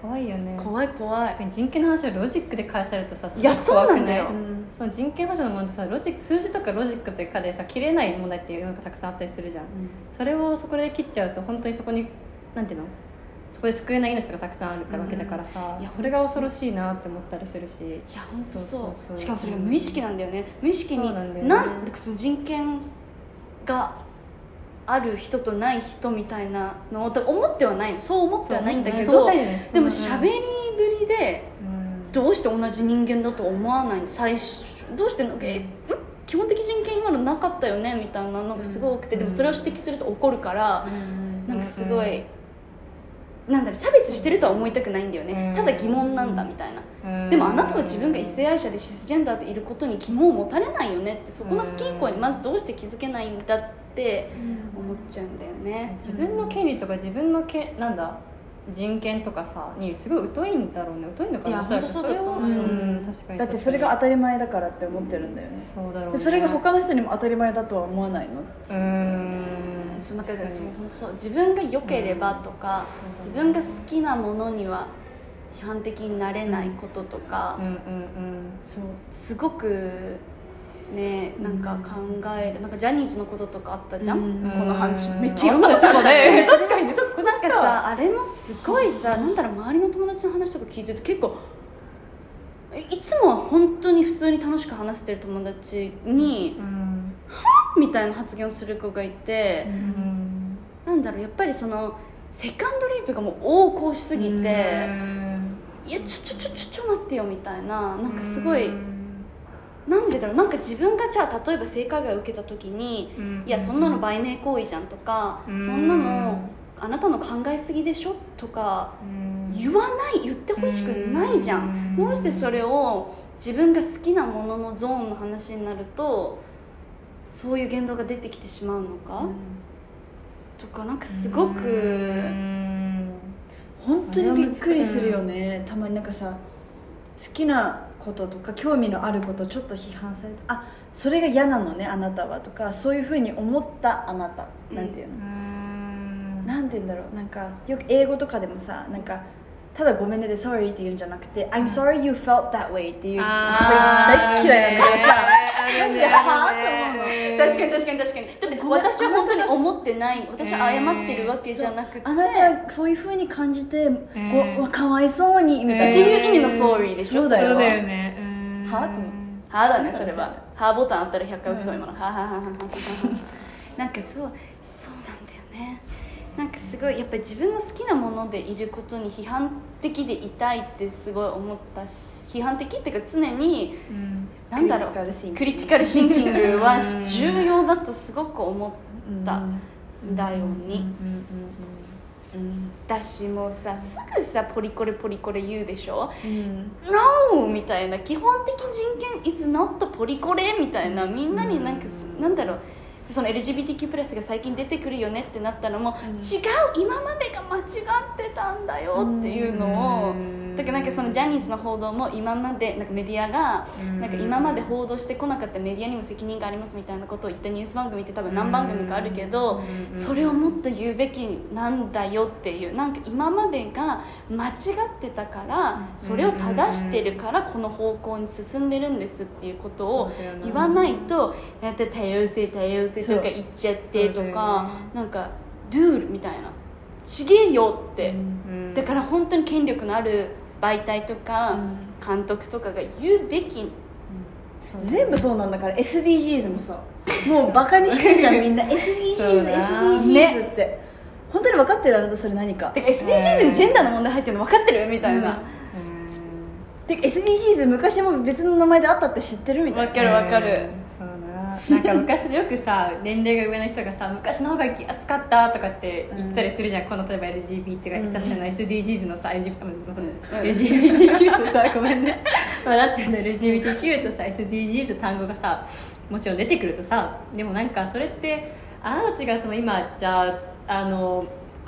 怖いよね。怖い怖い。人権の話をロジックで返されるとさすいやそうなんだよ。うん。その人権保障の問題さロジック数字とかロジックというかでさ切れない問題っていうのがたくさんあったりするじゃん。それをそこで切っちゃうと本当にそこになんていうの？そこで救えない命がたくさんあるからわけだからさ、いやそれが恐ろしいなって思ったりするし。いや本当そう。そうそうそう。しかもそれが無意識なんだよね。無意識になんね。なんでその人権がある人とない人みたいなのを思ってはないそう思ってはないんだけどね。でもうん喋りぶりでうん。どうして同じ人間だと思わない？最初どうしてんの？えん。基本的人権今のなかったよね？みたいなのがすごくて、でもそれを指摘すると怒るから、なんかすごい、なんだろう差別してるとは思いたくないんだよね、うん。ただ疑問なんだみたいな、うん。でもあなたは自分が異性愛者でシスジェンダーでいることに疑問を持たれないよねってそこの不均衡にまずどうして気づけないんだって思っちゃうんだよね、自分の権利とか自分のけなんだ？人権とかさにすごい疎いんだろうね。疎いのかな？いやおそそうだと思う。れをうん確かに。だってそれが当たり前だからって思ってるんだよね。そうだろう、ね、でそれが他の人にも当たり前だとは思わないの？うーんそうなんそう本当そう自分が良ければとか、うん。自分が好きなものには批判的になれないこととか、うんうんうん。そうすごくねなんか考えるなんかジャニーズのこととかあったじゃん、うん。この話。うん。めっちゃいろんなことあね。確 確かにね。そこなんかさあれもすごいさなんだろう周りの友達の話とか聞いてると結構えいつもは本当に普通に楽しく話してる友達にうんみたいな発言をする子がいて、うん。なんだろうやっぱりそのセカンドレイプがもう横行しすぎて、うん。いやちょちょちょちょちょ待ってよみたいななんかすごい、うん。なんでだろうなんか自分がじゃあ例えば性加害を受けた時に、うん。いやそんなの売名行為じゃんとか、うん。そんなのあなたの考えすぎでしょとかうん。言わない言ってほしくないじゃん。どうしてそれを自分が好きなもののゾーンの話になるとそういう言動が出てきてしまうのか、とかなんかすごく、うん。本当にびっくりするよね。たまになんかさ好きなこととか興味のあることちょっと批判されてあそれが嫌なのねあなたはとかそういうふうに思ったあなたなんていうの、うん。なんて言うんだろう。なんかよく英語とかでもさなんかただごめんねで sorry って言うんじゃなくて I'm sorry you felt that way っていう大嫌いなんだけどさね。マジではぁって思うの。確かに確かに確かに。だって私は本当に思ってない私は謝ってるわけじゃなくて、あなたはそういうふうに感じて、ん。ごわかわいそうにみたいな、っていう意味の sorry でしょそうだよ。そうだよね。うん。はぁと思う。はーだねそれは。はーボタンあったら100回打つそう今の。はーはーはーはーはーはーなんかそうそうなんだよねなんかすごいやっぱり自分の好きなものでいることに批判的でいたいってすごい思ったし批判的っていうか常にうん。なんだろうクリティカルシンキング。はうん。重要だとすごく思ったうん。んだよに、うんうんうんだしもうさすぐさポリコレポリコレ言うでしょ？うん、No! みたいな。基本的人権 is not ポリコレみたいな。みんなになんか、なんだろうその LGBTQ+ が最近出てくるよねってなったのも、うん。違う今までが間違ってたんだよっていうのを、うんだからなんかそのジャニーズの報道も今までなんかメディアがうん。なんか今まで報道してこなかったメディアにも責任がありますみたいなことを言ったニュース番組って多分何番組かあるけどうん。それをもっと言うべきなんだよっていうなんか今までが間違ってたからそれを正してるからこの方向に進んでるんですっていうことを言わないとだって多様性多様性とか言っちゃってとかなんかドゥールみたいな。ちげえよって。うん。だから本当に権力のある媒体とかうん。監督とかが言うべき。全部そうなんだから SDGs もさもうバカにしてるじゃんみんな。SDGs そうだ SDGs って、本当に分かってるあなたそれ何か。てか SDGs にジェンダーの問題入ってるの分かってるみたいな、うん。てか SDGs 昔も別の名前であったって知ってるみたいな。分かる分かるななんか昔よくさ年齢が上の人がさ昔の方が生きやすかったとかって言ったりするじゃん、この例えば LGBT が久しぶりの SDGs のさ LGBTQ とさごめんね。まあなっちゃんの LGBTQ とさ SDGs 単語がさもちろん出てくるとさでもなんかそれってあなたたちがその今じゃああの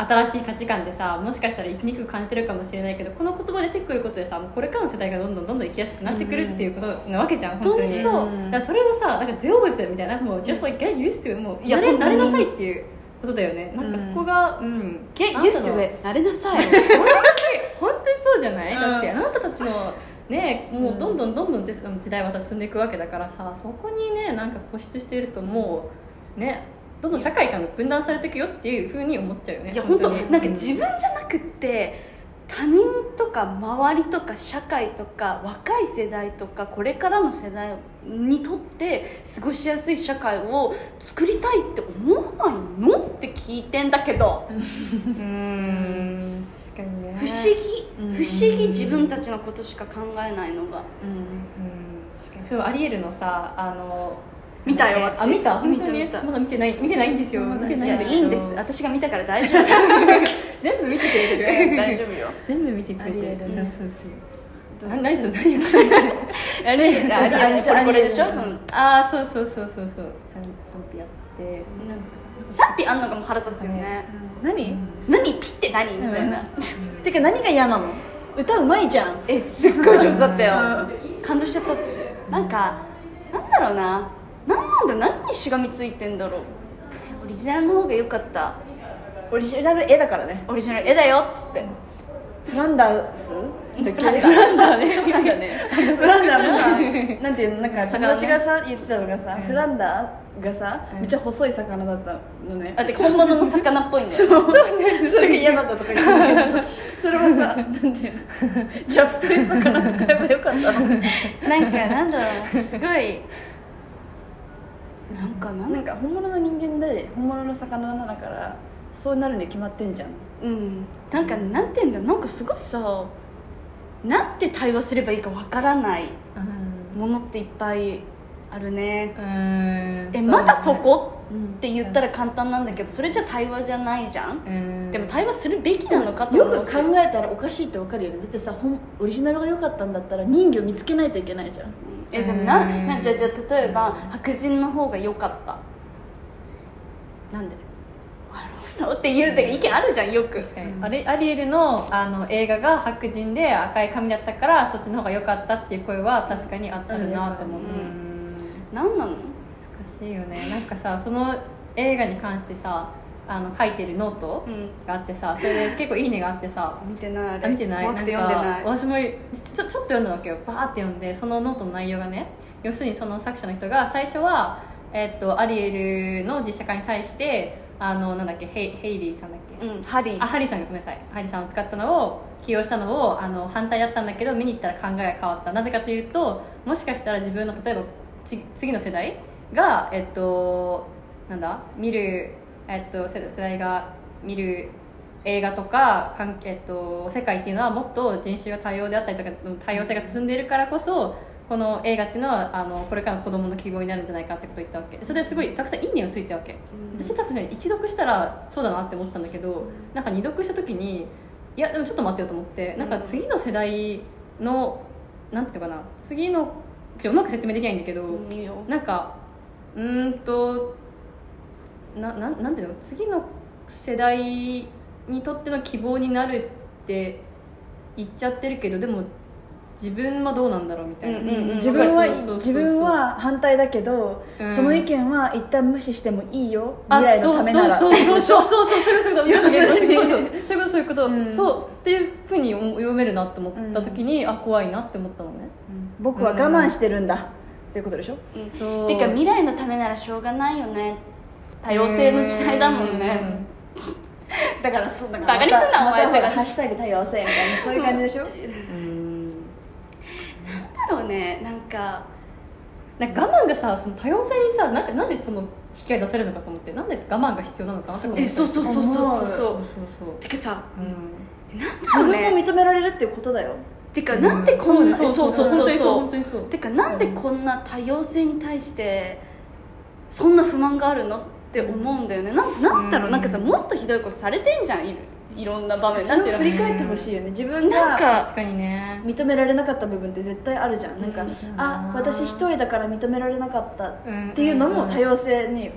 新しい価値観でさもしかしたら生きにくく感じてるかもしれないけどこの言葉出てくることでさもうこれからの世代がどんどんどんどん生きやすくなってくるっていうことなわけじゃん、本当に本当に。そううん。だからそれをさなんかゼオブズみたいなもう just like get used to もう慣れ本当に慣れなさいっていうことだよね。なんかそこがうん、Get なんだ used ろ to 慣れなさい。本当にそうじゃない、うん。だってあなたたちのねもうどんどんどんどん時時代はさ進んでいくわけだからさそこにねなんか固執しているともうねどんどん社会観が分断されていくよっていうふうに思っちゃうよねいや本当に。なんか自分じゃなくって他人とか周りとか社会とか若い世代とかこれからの世代にとって過ごしやすい社会を作りたいって思わないのって聞いてんだけど。うん。確かにね。不思議。うん。不思議自分たちのことしか考えないのが。うん。うん。確かに。そうアリエルのさあの見たよなんだっけあ見た？本当にまだ見てない見てないんですよ。見てないいいんです。私が見たから大丈夫。全部見てくれてる。大丈夫よ。全部見てくれてる。そうそうそう。な何それ何あれそうそうあれこれこれでしょ？そのああそうそうそうそうそう。賛否やって。賛否あんのがもう腹立つよね。何、何ピって何？みたいな。てか何が嫌なの？歌うまいじゃん。えすっごい上手だったよ。感動しちゃった私。なんかなんだろうな何なんだ何にしがみついてんだろう。オリジナルの方が良かった。オリジナル絵だからね。オリジナル絵だよっつって。フランダースだっけ？フランダーフランダーねフランダーね。フランダーもさなんていうの？なんか友達がさ言ってたのがさ、うん。フランダーがさ、うん。めっちゃ細い魚だったのね。だって本物の魚っぽいんだよそれが嫌だったとか言ってたそれはさなんていうの？じゃあ太い魚使えばよかったの。なんかなんだろう。すごいなんかなん？なんか本物の人間で本物の魚なんだからそうなるに決まってんじゃん。うん。なんかなんて言うんだ？なんかすごいさなんて対話すればいいかわからないものっていっぱいあるね。うん。えまだそこ？うん。って言ったら簡単なんだけどそれじゃ対話じゃないじゃん？うん。でも対話するべきなのかとよく考えたらおかしいってわかるよね。だってさオリジナルが良かったんだったら人魚見つけないといけないじゃんえでもなうん。なじゃあじゃあ例えば白人の方が良かった。なんで？あの？っていうてか意見あるじゃんよく。アリアリエルのあの映画が白人で赤い髪だったからそっちの方が良かったっていう声は確かにあったるなと思う、うん。うん。何なの？難しいよね。なんかさその映画に関してさあの書いてるノートうん。があってさそれで結構いいねがあってさ見てない。あ見てない？怖くて読んでない。私もちょちょっと読んだわけよ。バーって読んでそのノートの内容がね要するにその作者の人が最初は、えっとアリエルの実写化に対してあのなんだっけヘイヘイリーさんだっけ、うんハリー。あハリーさんごめんなさい。ハリーさんを使ったのを起用したのをあの反対だったんだけど見に行ったら考えが変わった。なぜかというともしかしたら自分の例えばち次の世代がえっとなんだ？見る、えっと、世世代が見る映画とか関係、えっと、世界っていうのはもっと人種が多様であったりとか多様性が進んでいるからこそこの映画っていうのはあのこれからの子供の希望になるんじゃないかってことを言ったわけ。それですごいたくさん「いいね」をついたわけ。うん。私多分ね一読したらそうだなって思ったんだけどなんか二読した時にいやでもちょっと待ってよと思ってなんか次の世代のなんていうのかな次のうまく説明できないんだけど、うんなんかうーんとななんなんていうの次の世代にとっての希望になるって言っちゃってるけどでも自分はどうなんだろうみたいな、うんうんうん。自分は自分は反対だけど、うん。その意見は一旦無視してもいいよあ未来のためなら。そうそうそうそうそうそうそうそうそういうことうそうっていうふうに読めるなって思った時に、あ怖いなって思ったのねうん僕は我慢してるんだ、っていうことでしょうんそうてか未来のためならしょうがないよね多様性の時代だもんね。だからそうだバカにすんなお前だからハッシュタグ多様性みたいなそういう感じでしょ、うん。だろうねなんかなんか我慢がさその多様性にさなんかなんでその引き合い出せるのかと思ってなんで我慢が必要なのかなって思ってえそうそうそうそう。そうそうそそう。うてかさう、うん、なんだ自分ろうね。も認められるっていうことだよ。てかなんでこんな、そうえそうそうそう。そうそう。てかなんでこんな多様性に対してそんな不満があるの？って思うんだよね。なんなんだろう、うん。なんかさもっとひどいことされてんじゃん。いる。いろんな場面。振り返ってほしいよね。自分がなんか確かにね。認められなかった部分って絶対あるじゃん。なんかあ私一人だから認められなかったっっていうのも多様性に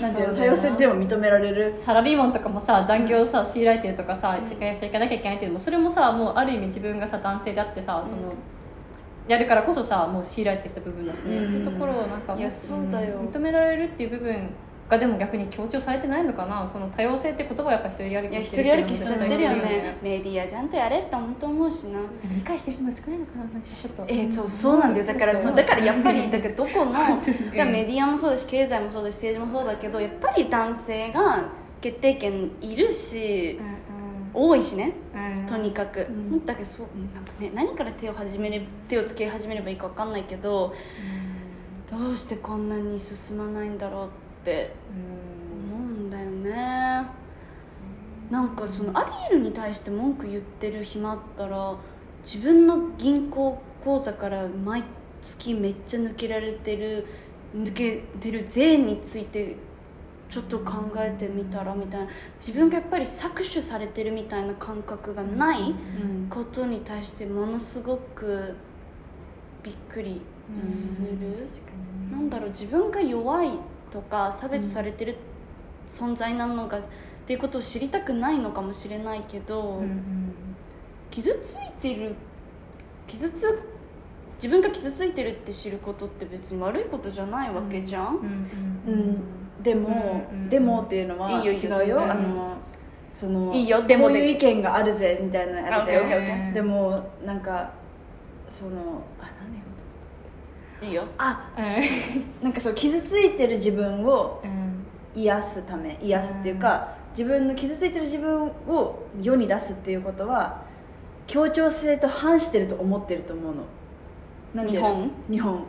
なんていうの？多様性でも認められる。サラリーマンとかもさ残業さ強いられてるとかさ社会していかなきゃいけないっていうのもそれもさもうある意味自分がさ男性であってさそのやるからこそさもう強いられてきた部分だしね、うん。そういうところをなんかいやそうだよ。認められるっていう部分がでも逆に強調されてないのかな？この多様性って言葉はやっぱ一人歩きしてる人歩きしちゃってるよねメディアちゃんとやれって本当思うしな。理解してる人も少ないのかな？なんかちょっと。えーそうそうなんだよ。だからそうだからやっぱり だからどこの メディアもそうだし経済もそうだし政治もそうだけどやっぱり男性が決定権いるし多いしね。うん。とにかく、ん。だけどそう。なんかね何から手を始めれ手をつけ始めればいいか分かんないけどどうしてこんなに進まないんだろうって思うんだよね。なんかそのアリエルに対して文句言ってる暇あったら自分の銀行口座から毎月めっちゃ抜けられてる抜けてる税についてちょっと考えてみたらみたいな。自分がやっぱり搾取されてるみたいな感覚がないことに対してものすごくびっくりする、なんだろう自分が弱いとか差別されてる存在なのかっていうことを知りたくないのかもしれないけど、傷ついてる傷つ自分が傷ついてるって知ることって別に悪いことじゃないわけじゃん、うんでも、うんうん。でもっていうのは違うよ。あのそのいいよでもで。こういう意見があるぜみたいなのやって。あオッケーオッケー。オッケーでもなんかそのあ何よいいよ。あうん。なんかそう傷ついてる自分をうん。癒すため癒すっていうか、自分の傷ついてる自分を世に出すっていうことは協調性と反してると思ってると思うの。日本？日本。うん。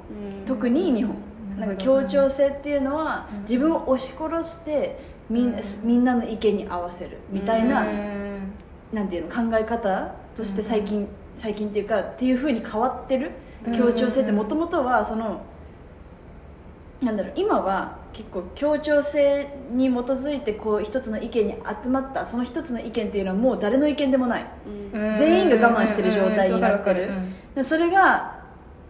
特に日本。なんか協調性っていうのは自分を押し殺してみんなみんなの意見に合わせるみたいな、うん。なんていうの考え方として最近、最近っていうかっていうふうに変わってる協調性ってもともとはそのなんだろう今は結構協調性に基づいてこう一つの意見に集まったその一つの意見っていうのはもう誰の意見でもない。うん。全員が我慢してる状態になってる。うんそれが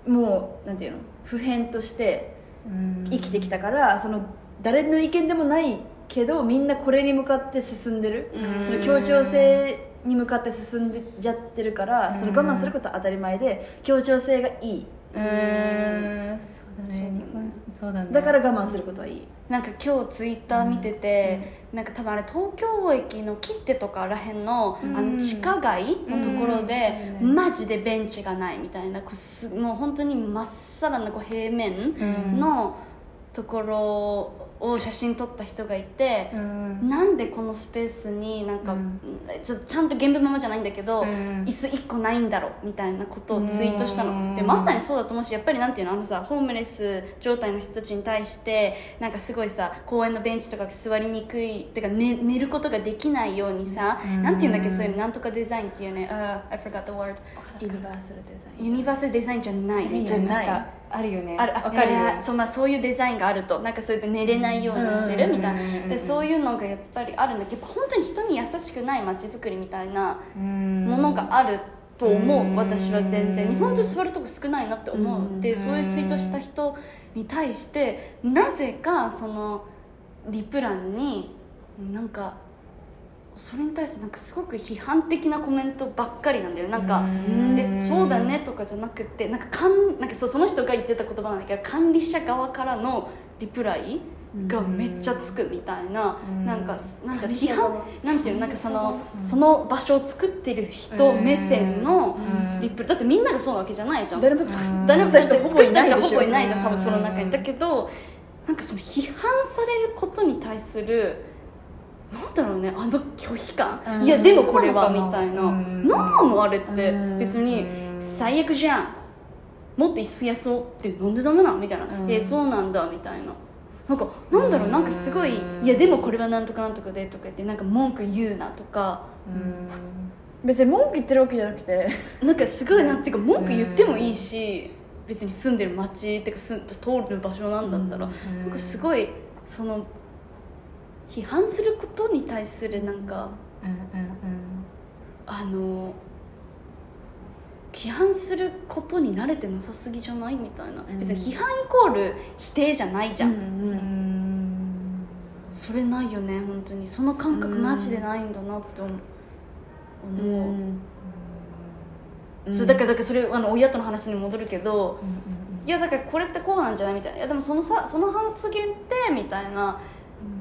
もうなんていうの普遍としてうん。生きてきたからその誰の意見でもないけどみんなこれに向かって進んでる。うん。その協調性に向かって進んでじゃってるからその我慢することは当たり前で協調性がいい。うんそうだね。だね。だから我慢することはいい。なんか今日ツイッター見てて、なんか多分あれ東京駅の切手とからへんの,、あの地下街のところで、うん。マジでベンチがないみたいなこうすもう本当にまっさらなこう平面のところを写真撮った人がいて、うん。なんでこのスペースになんか、うん。ちょちゃんと原文ままじゃないんだけど、うん。椅子1個ないんだろみたいなことをツイートしたの、うんでまさにそうだと思うしやっぱりなんていうのあのさホームレス状態の人たちに対してなんかすごいさ公園のベンチとか座りにくいてか、ね、寝ることができないようにさ、うん。なんていうんだっけそういうのなんとかデザインっていうね、uh, I forgot the word ユニバーサルデザイン。ユニバーサルデザインじゃない。じゃないあるよね。ある。あわかるよ。いやいやそう,、まあ、そういうデザインがあると。なんかそれで寝れないようにしてるみたいなでそういうのがやっぱりあるんだけど本当に人に優しくない街づくりみたいなものがあると思う、うん。私は全然。日本人座るとこ少ないなって思う、うん。でそういうツイートした人に対してなぜかそのリプ欄になんかそれに対してなんかすごく批判的なコメントばっかりなんだよ。なんかうん「えそうだね」とかじゃなくてなんかかんなんかそうその人が言ってた言葉なんだけど管理者側からのリプライがめっちゃつくみたいな、うん。なんかなんだろう批判なんていうのなんかその、うん。その場所を作ってる人目線のうん。リプだってみんながそうなわけじゃないじゃん。誰も作っ誰も作った人ほぼいないほぼいないじゃん多分うんその中に。だけどなんかその批判されることに対するなんだろうねあの拒否感、うん。いやでもこれはみたいな、うん。何なのあれって。うん。別にうん最悪じゃん。もっと増やそうってなんでダメなんみたいな、うん。えそうなんだ。みたいな。なんかなんだろう。なんかすごいうん。いやでもこれはなんとかなんとかでとか言ってなんか文句言うなとか。別に文句言ってるわけじゃなくて。なんかすごいなん。ていうか文句言ってもいいし別に住んでる街っていうかす通る場所なんだったら、うん。なんかすごいその批判することに対するなんかうんうんあの批判することに慣れてなさすぎじゃないみたいな。うん。別に批判イコール否定じゃないじゃん、うんうんそれないよね本当に。その感覚うんマジでないんだなって思う、思ううん。そうだからだからそれあの親との話に戻るけどうんいやだからこれってこうなんじゃないみたいな。いやでもそのさその発言ってみたいな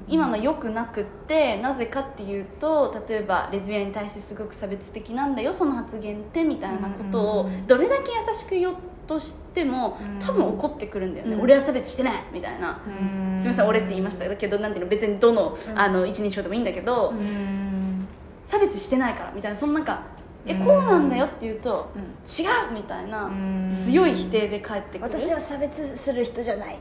今の良くなくってなぜかっていうと例えばレズビアンに対してすごく差別的なんだよその発言ってみたいなことをうん。どれだけ優しく言おうとしてもうん。多分怒ってくるんだよね、うん。俺は差別してない！みたいな、うん。すみません俺って言いましたけどなんていうの別にどの,、うん。あの一人称でもいいんだけど、うん。差別してないからみたいなそのなんかえうん。こうなんだよって言うと、うん。違う！みたいな、うん。強い否定で返ってくる。私は差別する人じゃない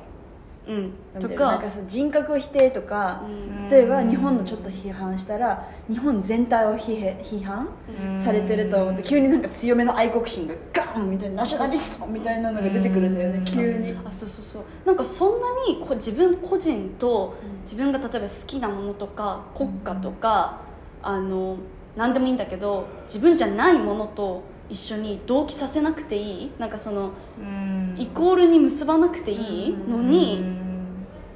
うん。ととか。なんか人格否定とか、うん。例えば日本のちょっと批判したら日本全体を批へ批判うん。されてると思って急になんか強めの愛国心がガンみたいなナショナリストみたいなのが出てくるんだよねうん。急に。あそうそうそう。なんかそんなにこ自分個人と自分が例えば好きなものとか国家とか、あの何でもいいんだけど自分じゃないものと一緒に同期させなくていい？なんかそのうん。イコールに結ばなくていい？のうに、ん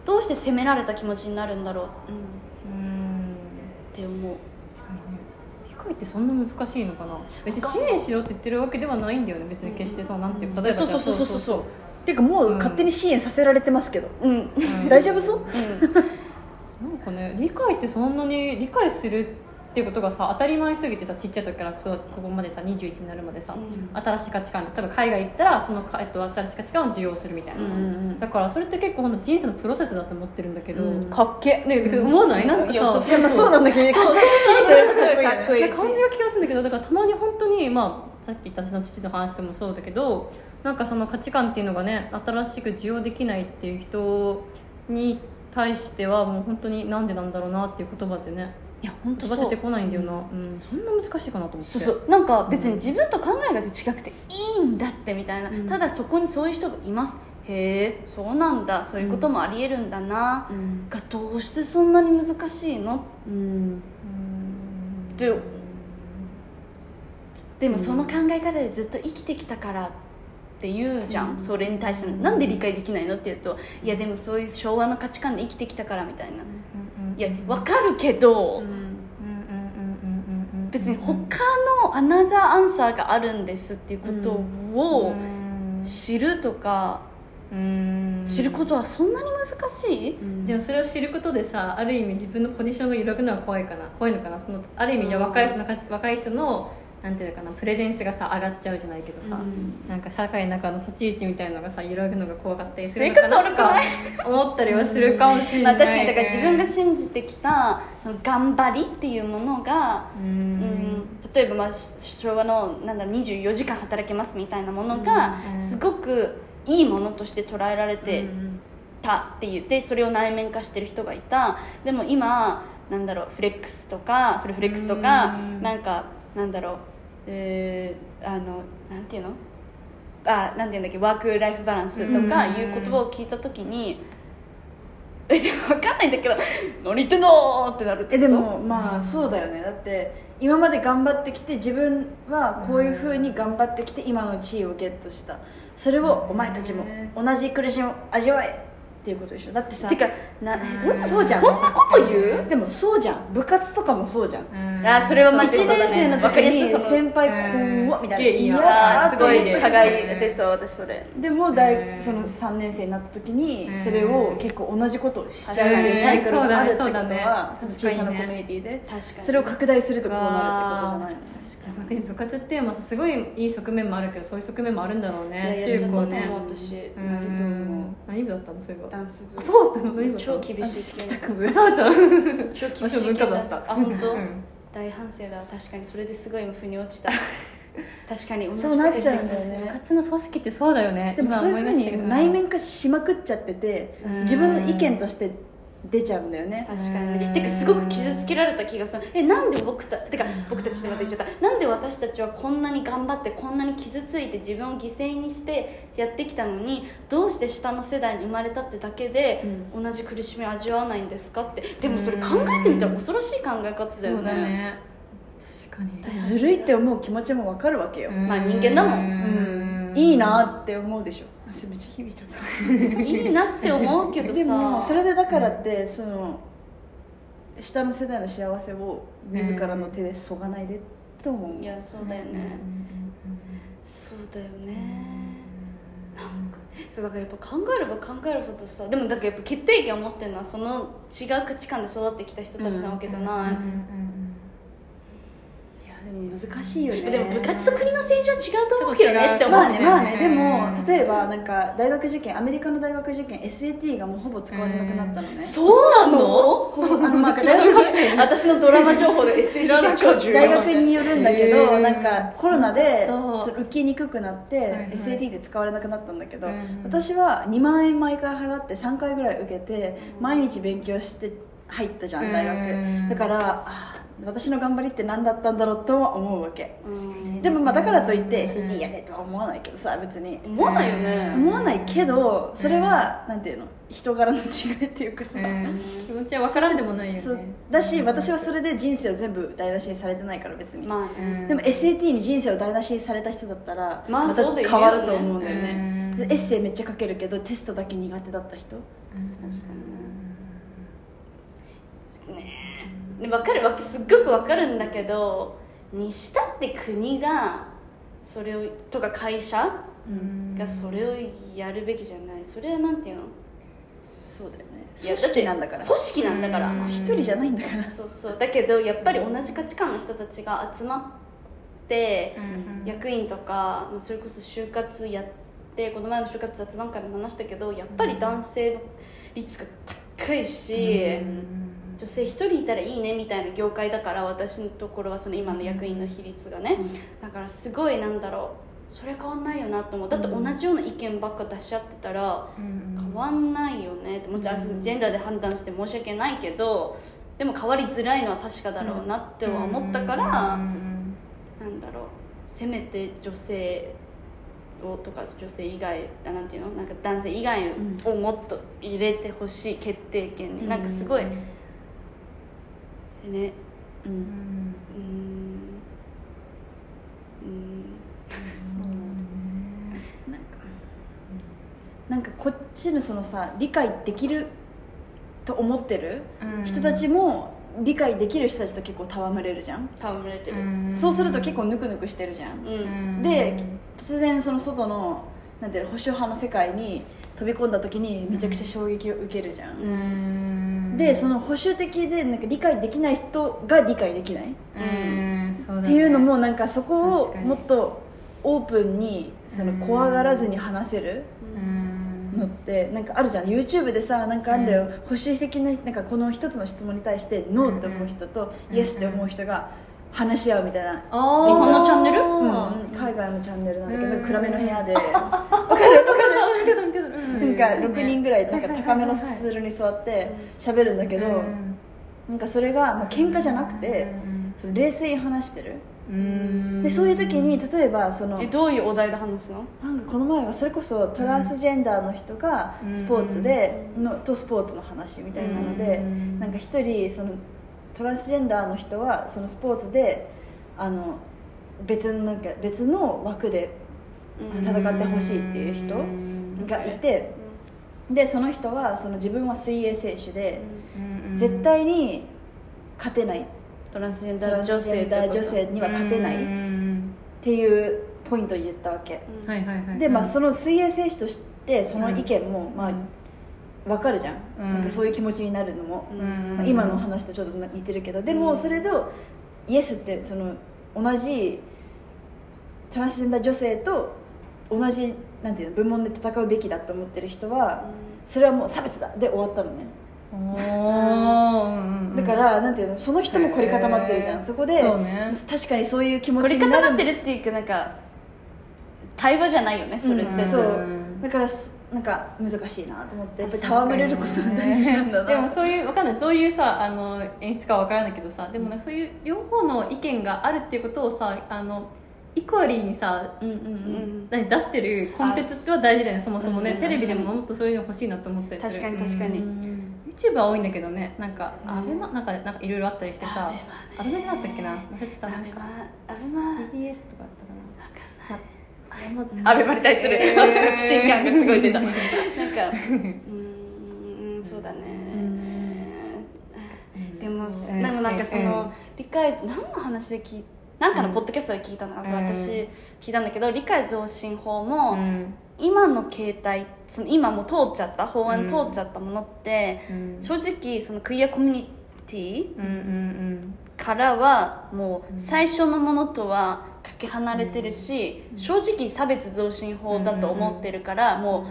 どうして責められた気持ちになるんだろう？うん。って思う。理解ってそんな難しいのかな？別に支援しろって言ってるわけではないんだよね。別に決してそうなんていうか。例えばそうそうそうそう。そうそうっていうかもう勝手に支援させられてますけど、うん、うん、うん大丈夫そう？なんかね理解ってそんなに理解するっていうことがさ当たり前すぎてさちっちゃい時からそうここまでさ21になるまでさ、うん。新しい価値観例えば海外行ったらそのか、えっと、新しい価値観を受容するみたいな、んだからそれって結構ほんと人生のプロセスだと思ってるんだけど、うん。かっけね、思わない？なんかいやそうさいやまあそうなんだけどそう口にするとかっこいい。感じが気がするんだけどだからたまに本当にまあさっき言った私の父の話でもそうだけどなんかその価値観っていうのがね新しく受容できないっていう人に対してはもう本当になんでなんだろうなっていう言葉でねいや本当そう。てこないんだよな、うん。そんな難しいかなと思って。そうそう。なんか別に自分と考えが違くていいんだってみたいな、うん。ただそこにそういう人がいます。へえそうなんだ。そういうこともありえるんだな、うん。がどうしてそんなに難しいの？うん。うん。ででもその考え方でずっと生きてきたからって言うじゃん、うん。それに対してなんで理解できないのって言うといやでもそういう昭和の価値観で生きてきたからみたいな、いやわかるけど、うん。うんうんうんうんうん別に他のアナザーアンサーがあるんですっていうことをうん。知るとか、うん。知ることはそんなに難しい、うん。でもそれを知ることでさある意味自分のポジションが揺らぐのは怖いかな。怖いのかな。そのある意味じゃあ若い人のか若い人のなんていうのかなプレゼンスがさ上がっちゃうじゃないけどさ、うん。なんか社会の中の立ち位置みたいなのがさ揺らぐのが怖かったりするのかなとか悪思ったりはするかもしれまあ、ない、確かにだから自分が信じてきたその頑張りっていうものが、ううん。ん例えばまあし昭和のなんだろう24時間働けますみたいなものがうんすごくいいものとして捉えられてうんたって言ってそれを内面化してる人がいた。でも今なんだろうフレックスとかフルフレックスとかうん。なんかなんだろうえー、あのなんていうの？あなんていうんだっけ？ワークライフバランスとかうん。いう言葉を聞いた時にえでも分かんないんだけど何言ってんのってなるってえでもまあそうだよね。だって今まで頑張ってきて自分はこういうふうに頑張ってきて今の地位をゲットした。それをお前たちも同じ苦しみを味わえっていうことでしょ。だってさてかなえどうそうじゃんそんなこと言う？でもそうじゃん。部活とかもそうじゃん。あそれはマジ1でそうだね。年生の時に先輩怖っみたいな。いすげえいいな。あーすごいね。課外でそう私それ。でも大その3年生になった時にうん。それを結構同じことをしちゃうっていうサイクルがあるってことはその小さなコミュニティで。確かに。それを拡大するとこうなるってことじゃないの逆に部活っていうのはさすごいいい側面もあるけどそういう側面もあるんだろうね中高ね。私うやると思うん。何部だったのそういえば。ダンス部。あそうだったの？超の。厳しい帰宅部そうだった超厳しい私文化部だったあ本当、うん。大反省だ。確かにそれですごい腑に落ちた。確かにそうなっちゃうんだよね。部活の組織ってそうだよね。でもそういうふうに内面化しまくっちゃっててうん。自分の意見として出ちゃうんだよね。確かに。てかすごく傷つけられた気がする。えなんで僕たてか僕たちってまた言っちゃった。なんで私たちはこんなに頑張ってこんなに傷ついて自分を犠牲にしてやってきたのにどうして下の世代に生まれたってだけで、同じ苦しみを味わわないんですかって。でもそれ考えてみたら恐ろしい考え方だよね。ね。確かに。ずるいって思う気持ちもわかるわけよ。まあ人間だもん。うん。いいなって思うでしょ私めっちゃ響いたいいなって思うけどさでもそれでだからってその下の世代の幸せを自らの手でそがないでと思う。いやそうだよね、そうだよね。なんかそうだからやっぱ考えれば考えるほどさでもだからやっぱ決定権を持ってるのはその違う価値観で育ってきた人たちなわけじゃない、難しいよね。でも部活と国の政治は違うと思うけどねって思うまあねまあね。でうん。も例えばなんか大学受験アメリカの大学受験 SAT がもうほぼ使われなくなったのね。そうなの？あのまあ大学私のドラマ情報で SAT 大学によるんだけど、なんかコロナで受けにくくなって、SAT で使われなくなったんだけど、うん私は2万円毎回払って3回ぐらい受けて毎日勉強して入ったじゃん大学、うんだからあー私の頑張りって何だったんだろうとは思うわけ。うん。でもまあだからといって SAT やれとは思わないけどさ別に思わないよね。思わないけどそれはなんていうの？人柄の違いっていうかさ、気持ちは分からんでもないよね。だし私はそれで人生を全部台無しにされてないから別に、まあね。でも SAT に人生を台無しにされた人だったらまあた変わると思うんだよね。うん。エッセイめっちゃ書けるけどテストだけ苦手だった人。ね。で分かるわけすっごく分かるんだけどにしたって国がそれをとか会社うん。がそれをやるべきじゃない。それはなんていうの？そうだよね。組織なんだから。組織なんだから。うん。一人じゃないんだから。そうそう。だけどやっぱり同じ価値観の人たちが集まって役員とかまあそれこそ就活やってこの前の就活雑談会でも話したけどやっぱり男性の率が高いし、女性一人いたらいいねみたいな業界だから私のところはその今の役員の比率がね、だからすごいなんだろう。それ変わんないよなと思う。だって同じような意見ばっか出し合ってたら変わんないよね。ってもちろんジェンダーで判断して申し訳ないけどでも変わりづらいのは確かだろうなっては思ったから、なんだろう。せめて女性をとか女性以外あなんていうの？なんか男性以外をもっと入れてほしい決定権に、なんかすごいね。うん。うーん。うーん。なん。かなん。かこっちのそのさ理解できると思ってる人たちも理解できる人たちと結構戯れるじゃん。戯れてるそうすると結構ぬくぬくしてるじゃん。うん、で突然その外のなん。ていうの保守派の世界に飛び込んだ時にめちゃくちゃ衝撃を受けるじゃん、でその保守的でなんか理解できない人が理解できない、っていうのもなんかそこをもっとオープンにその怖がらずに話せるのってなんかあるじゃん。YouTube でさなんかあんだよ、保守的ななんかこの一つの質問に対してノーって思う人とイエスって思う人が話し合うみたいな。日本のチャンネル？うん。あ海外のチャンネルなんだけど暗めの部屋で。わかるわかる。なんか6人ぐらいなんか高めのスツールに座って喋るんだけどなんかそれがまあ喧嘩じゃなくてその冷静に話してる。でそういう時に例えばそのえどういうお題で話すの？なんかこの前はそれこそトランスジェンダーの人がスポーツでのとスポーツの話みたいなのでうん。なんか一人そのトランスジェンダーの人はそのスポーツであの別のなんか別の枠で戦ってほしいっていう人がいてでその人はその自分は水泳選手で、絶対に勝てない。っトランスジェントダー女性女性には勝てない。っんていうポイントを言ったわけ、で、まあ、のその水泳選手としてその意見も、まあ分かるじゃん,、うん。なんかそういう気持ちになるのも、今の話とちょっと似てるけど。でもそれとイエスってその同じトランスジェンダー女性と同じなんていうの部門で戦うべきだと思ってる人はそれはもう差別だ。で終わったのね。だからなんていうのその人も凝り固まってるじゃん。そこでね。確かにそういう気持凝りちになる。固まってるっていうかなんか対話じゃないよねそれって、うん。そう。うんだからすなんか難しいなと思ってやっぱり戯れることが大事なんだな。でもそういうわかんない。どういうさあの演出かわからないけどさでもなんかそういう両方の意見があるっていうことをさあのイクアリーにさうんうんううん。ん何出してるコンテンツは大事だよねそもそもね。うんテレビでももっとそういうの欲しいなと思ったりする。確かに確かに、うん。YouTube は多いんだけどね。なんかうん。アベマなんかなんかいろいろあったりしてさ。アベマじゃなかったっけな。忘れちゃった。なんか。アベマアベマ。BBS とかアベマに対するえー。不信感がすごい出た。なんかうーんそうだね。でもでもなんかそうん。の理解何の話で聞いなんかのポッドキャストで聞いたの、ん。私聞いたんだけど理解増進法も、うん。今の形態その今もう通っちゃった法案うん通っちゃったものって、うん。正直そのクイアコミュニティうんうんからはもううん最初のものとはかけ離れてるし、正直差別増進法だと思ってるから、も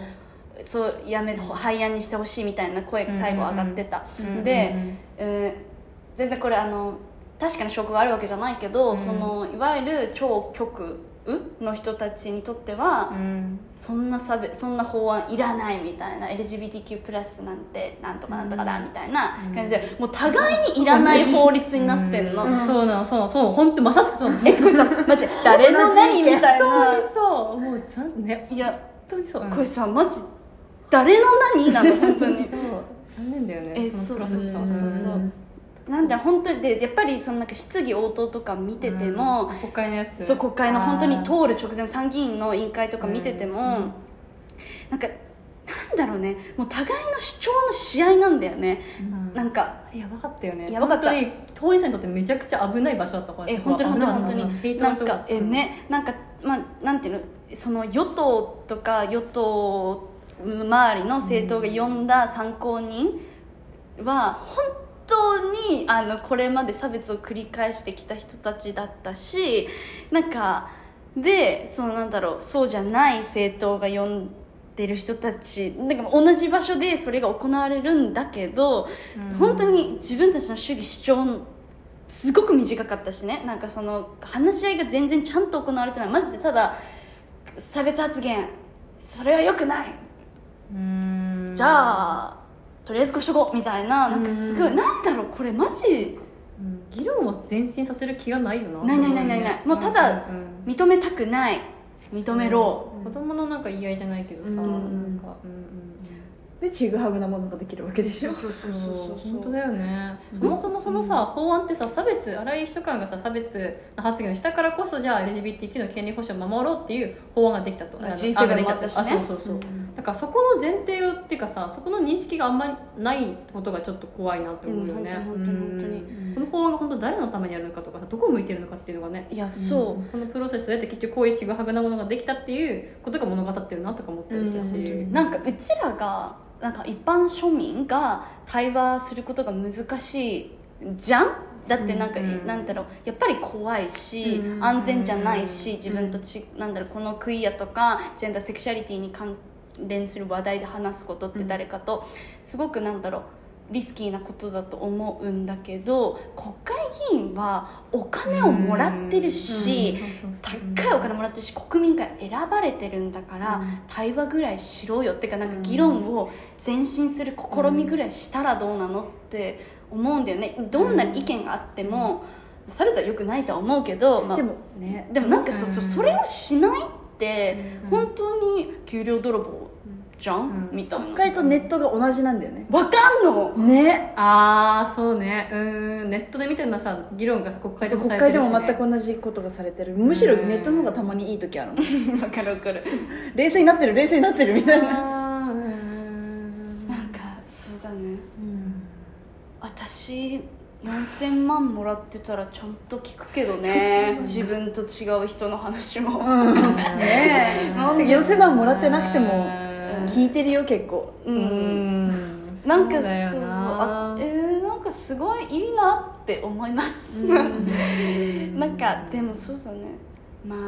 うそうやめ廃案にしてほしいみたいな声が最後上がってた、うんで、うん。えー全然これあの確かに証拠があるわけじゃないけど、うんそのいわゆる超極右の人たちにとっては、うん。そんな差別そんな法案いらないみたいな LGBTQ+ プラスなんてなんとかなんとかだみたいな感じで、もう互いにいらない法律になってんの、うん。そうなのそうなのそう本当まさしくそう。な のえこれさマジ誰の何みたい本当なにそう。もうざんねいや本当にそう、うんこれさマジ誰の何？なの本当に。そう。残念だよね。えそのプロセスそうそうそうそうなんだ本当にでやっぱりそのなんか質疑応答とか見てても、うん国会のやつ。そう国会の本当に通る直前参議院の委員会とか見てても、うん。なんかなんだろうねもう互いの主張の試合なんだよね、うん。なんかやばかったよね。やばかった。本当事者にとってめちゃくちゃ危ない場所だったからえ本当に本当に本当に。なんかえねなんかまあなんていうのその与党とか与党周りの政党が呼んだ参考人は本当にあのこれまで差別を繰り返してきた人たちだったしなんかでそのなんだろうそうじゃない政党が呼んでる人たちなんか同じ場所でそれが行われるんだけど、うん。本当に自分たちの主義主張すごく短かったしね。なんかその話し合いが全然ちゃんと行われてない。マジでただ差別発言。それはよくない、うん。じゃあとりあえずこうしとこうみたいななんかすごい、なんだろうこれマジうん。議論を前進させる気がないよな。ないないないないない。もうただうん。認めたくない。認めろ、子供のなんか言い合いじゃないけどさ、うん。なんかうんうんでちぐはぐなものができるわけでしょ。そうそううんそうそう。本当だよね。そもそもそのさ、法案ってさ差別荒井秘書官がさ差別の発言をしたからこそじゃあ LGBTQ の権利保障を守ろうっていう法案ができたと。あの G7 案ができたしね。あそうそうそう、だからそこの前提をっていうかさそこの認識があんまりないことがちょっと怖いなって思うよね、うん本当に本当に本当に。うん。この法案が本当誰のためにやるのかとかさどこを向いてるのかっていうのがねいやそう、このプロセスで結局こういうちぐはぐなものができたっていうことが物語ってるなとか思ったりしたし、うんなんかうちらがなんか一般庶民が対話することが難しいじゃん？だってなんか、うんなんだろう。やっぱり怖いし、うん安全じゃないし自分とち、なんだろうこのクイアとかジェンダーセクシャリティに関連する話題で話すことって誰かとすごくなんだろうリスキーなことだと思うんだけど国会議員はお金をもらってるし、高いお金もらってるし国民から選ばれてるんだから、うん。対話ぐらいしろよ。っていうかなんか議論を前進する試みぐらいしたらどうなのって思うんだよね。どんな意見があっても差別は良くないとは思うけど、まあでもね、でもなんかそうそうそれをしないって本当に給料泥棒じゃん、うん、みたいな国会とネットが同じなんだよね。わかんの？ね。ああそうね。うん。ネットで見てるのさ議論が国会でも、ね、国会でも全く同じことがされてる。むしろネットの方がたまにいい時あるわかるわかる。冷静になってる冷静になってるみたいな。うん。なんかそうだね、うん、私4000万もらってたらちゃんと聞くけどね。自分と違う人の話も、ねえ。なんで4000万もらってなくてもうん。聞いてるよ結構。ううん。んなんかそうそうあえー、なんかすごいいいなって思います、なんかでもそうだね。まあ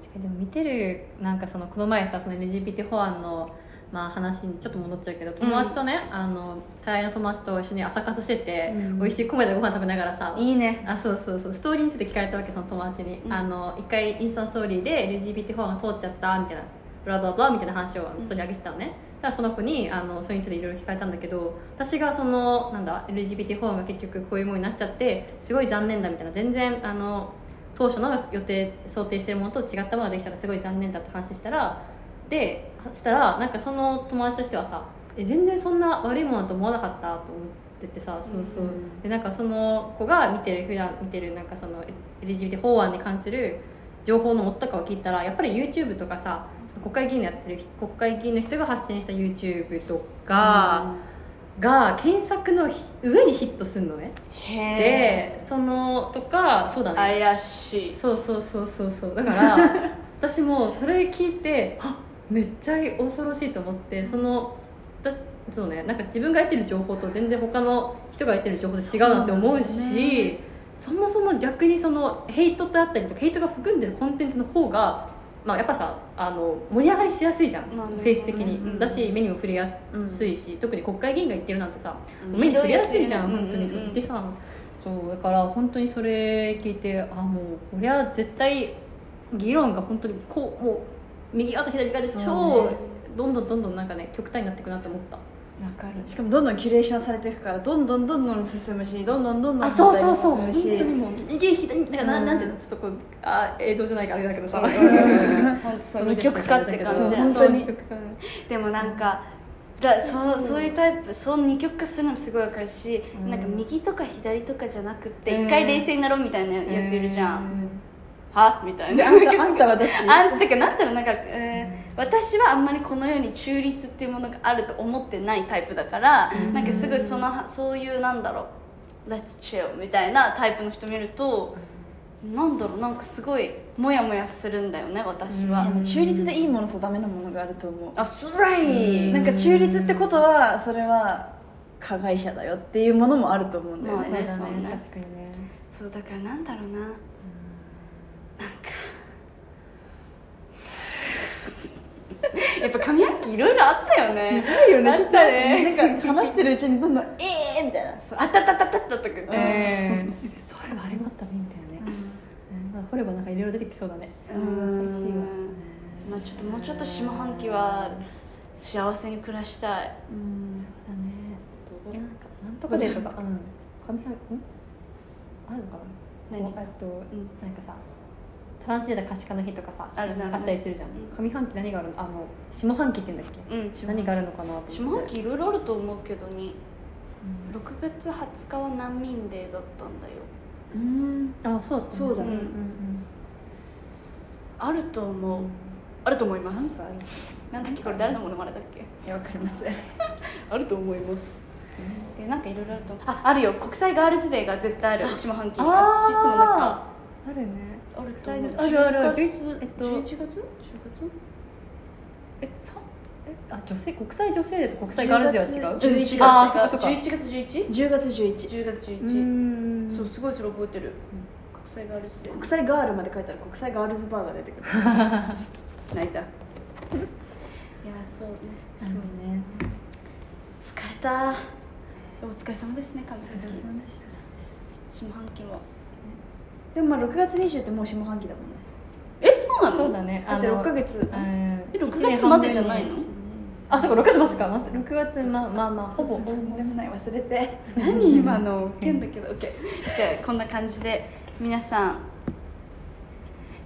確かにでも見てるなんかそのこの前さその LGBT 法案の、まあ、話にちょっと戻っちゃうけど友達とね、あの大愛の友達と一緒に朝活してて、うん。美味しい米でご飯食べながらさいいね。あそうそうそうストーリーについて聞かれたわけその友達に、うん。あの一回インスタのストーリーで LGBT 法案が通っちゃったみたいなブラブラブラみたいな話をストーリー上げてたのね、ただその子にあのそれについていろいろ聞かれたんだけど私がそのなんだ LGBT 法案が結局こういうものになっちゃってすごい残念だみたいな全然あの当初の予定想定してるものと違ったものができたらすごい残念だって話したらでしたらなんかその友達としてはさえ全然そんな悪いものだと思わなかったと思っててさそうそう、うんでなんかその子が見てる普段見てるなんかその LGBT 法案に関する情報の元かを聞いたらやっぱり YouTube とかさ国会議員のやってる国会議員の人が発信した YouTube とかが検索のひ上にヒットするのね。へでそのとかそうだね。怪しい。そうそうそうそうそう。だから 私もそれ聞いてあめっちゃ恐ろしいと思ってその私そうねなんか自分が得てる情報と全然他の人が得てる情報と違うなって思うしそもそも逆にそのヘイトってあったりとかヘイトが含んでるコンテンツの方が、まあ、やっぱさあの盛り上がりしやすいじゃん、まあね性質的に、うんだし目にも触れやすいし、特に国会議員が言ってるなんてさ目に触れやすいじゃん、本当にそう。うんうんうん。でさそうだから本当にそれ聞いてあもうこれは絶対議論が本当にこうもう右側と左側で超、ね。どんどんどんどんなんかね極端になっていくなって思った。わかる。しかもどんどんキュレーションされていくからどんどんどんどん進むしどんどんどんどんあそうそうそう。本進むし。当にもう右左だからな,、うんん、なんていうのちょっとこうあ映像じゃないからあれだけどさ。本当そう二極化って感じ本当に。でもなんかだそうそういうタイプそう二極化するのもすごいわかるし、うんなん。か右とか左とかじゃなくってうん。一回冷静になろうみたいなやついるじゃん、うんは？みたいな。であんたあんたはどっち？あんてかなんだろうなんか、えー私はあんまりこの世に中立っていうものがあると思ってないタイプだから、うん。なんかすごいそのそういうなんだろう Let's chill みたいなタイプの人見ると、なんだろうなんかすごいモヤモヤするんだよね私は、中立でいいものとダメなものがあると思う。あスライなんか中立ってことはそれは加害者だよっていうものもあると思うんだよね、まあね。確かにね。そうだからなんだろうな、なんかやっぱ上半期いろいろあったよね。いいよね。ちょっとなんか話してるうちにどんどん「ええー!」みたいな。そうあったったったったったとか言そういえばあれもあったねみたいなね、うん。まあ掘ればなんかいろいろ出てきそうだね。うん。寂しいわまあちょっともうちょっと下半期は幸せに暮らしたい。うん。だね。いやなんかなんとかでとか。うん。上半期ん？あるのかな？何？えっと、ん。なんかさトランスジェンダー可視化の日とかさあるねったりするじゃん、うん。上半期何があるの？あの下半期って言うんだっけ、うん何があるのかなと思って。下半期いろいろあると思うけどに6月20日は難民デーだったんだよ。うん。あそうだったそうだね。んんあると思う。あると思います。なんだっけ？これ誰のものまねだっけ？いやわかります あると思います。えなんかいろいろあるとああるよ。国際ガールズデーが絶対ある。下半期。ああるねあると思う。あるあるある。10 11えっと11月 ?10 月？えさ？えあ女性？国際女性デーと国際ガールズデーは違う？11月。あーそっかそっか。11月 11?10 10月11月う11ん。そうすごいそれ覚えてる。国際ガールズデー。国際ガールまで書いたら国際ガールズバーが出てくる。泣いた。いやそうね。そうね。疲れた。お疲れ様ですね神崎。下半期はでもまあ6月20ってもう下半期だもんね。えそうなの？そうだね。だってあの6ヶ月。うん。え6月までじゃないの。あそうか6月末か。待って。6月まあまあまあほぼほぼでもない忘れて。何？今のけん。だけど OK じゃあこんな感じで皆さん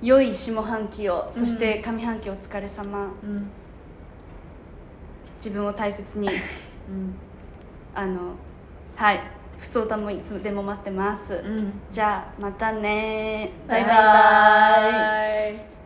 良い下半期をそして上半期お疲れ様。うん。自分を大切に。うん。あのはい普通歌もいつでも待ってます、うん。じゃあまたね。バイバイ。バイバイ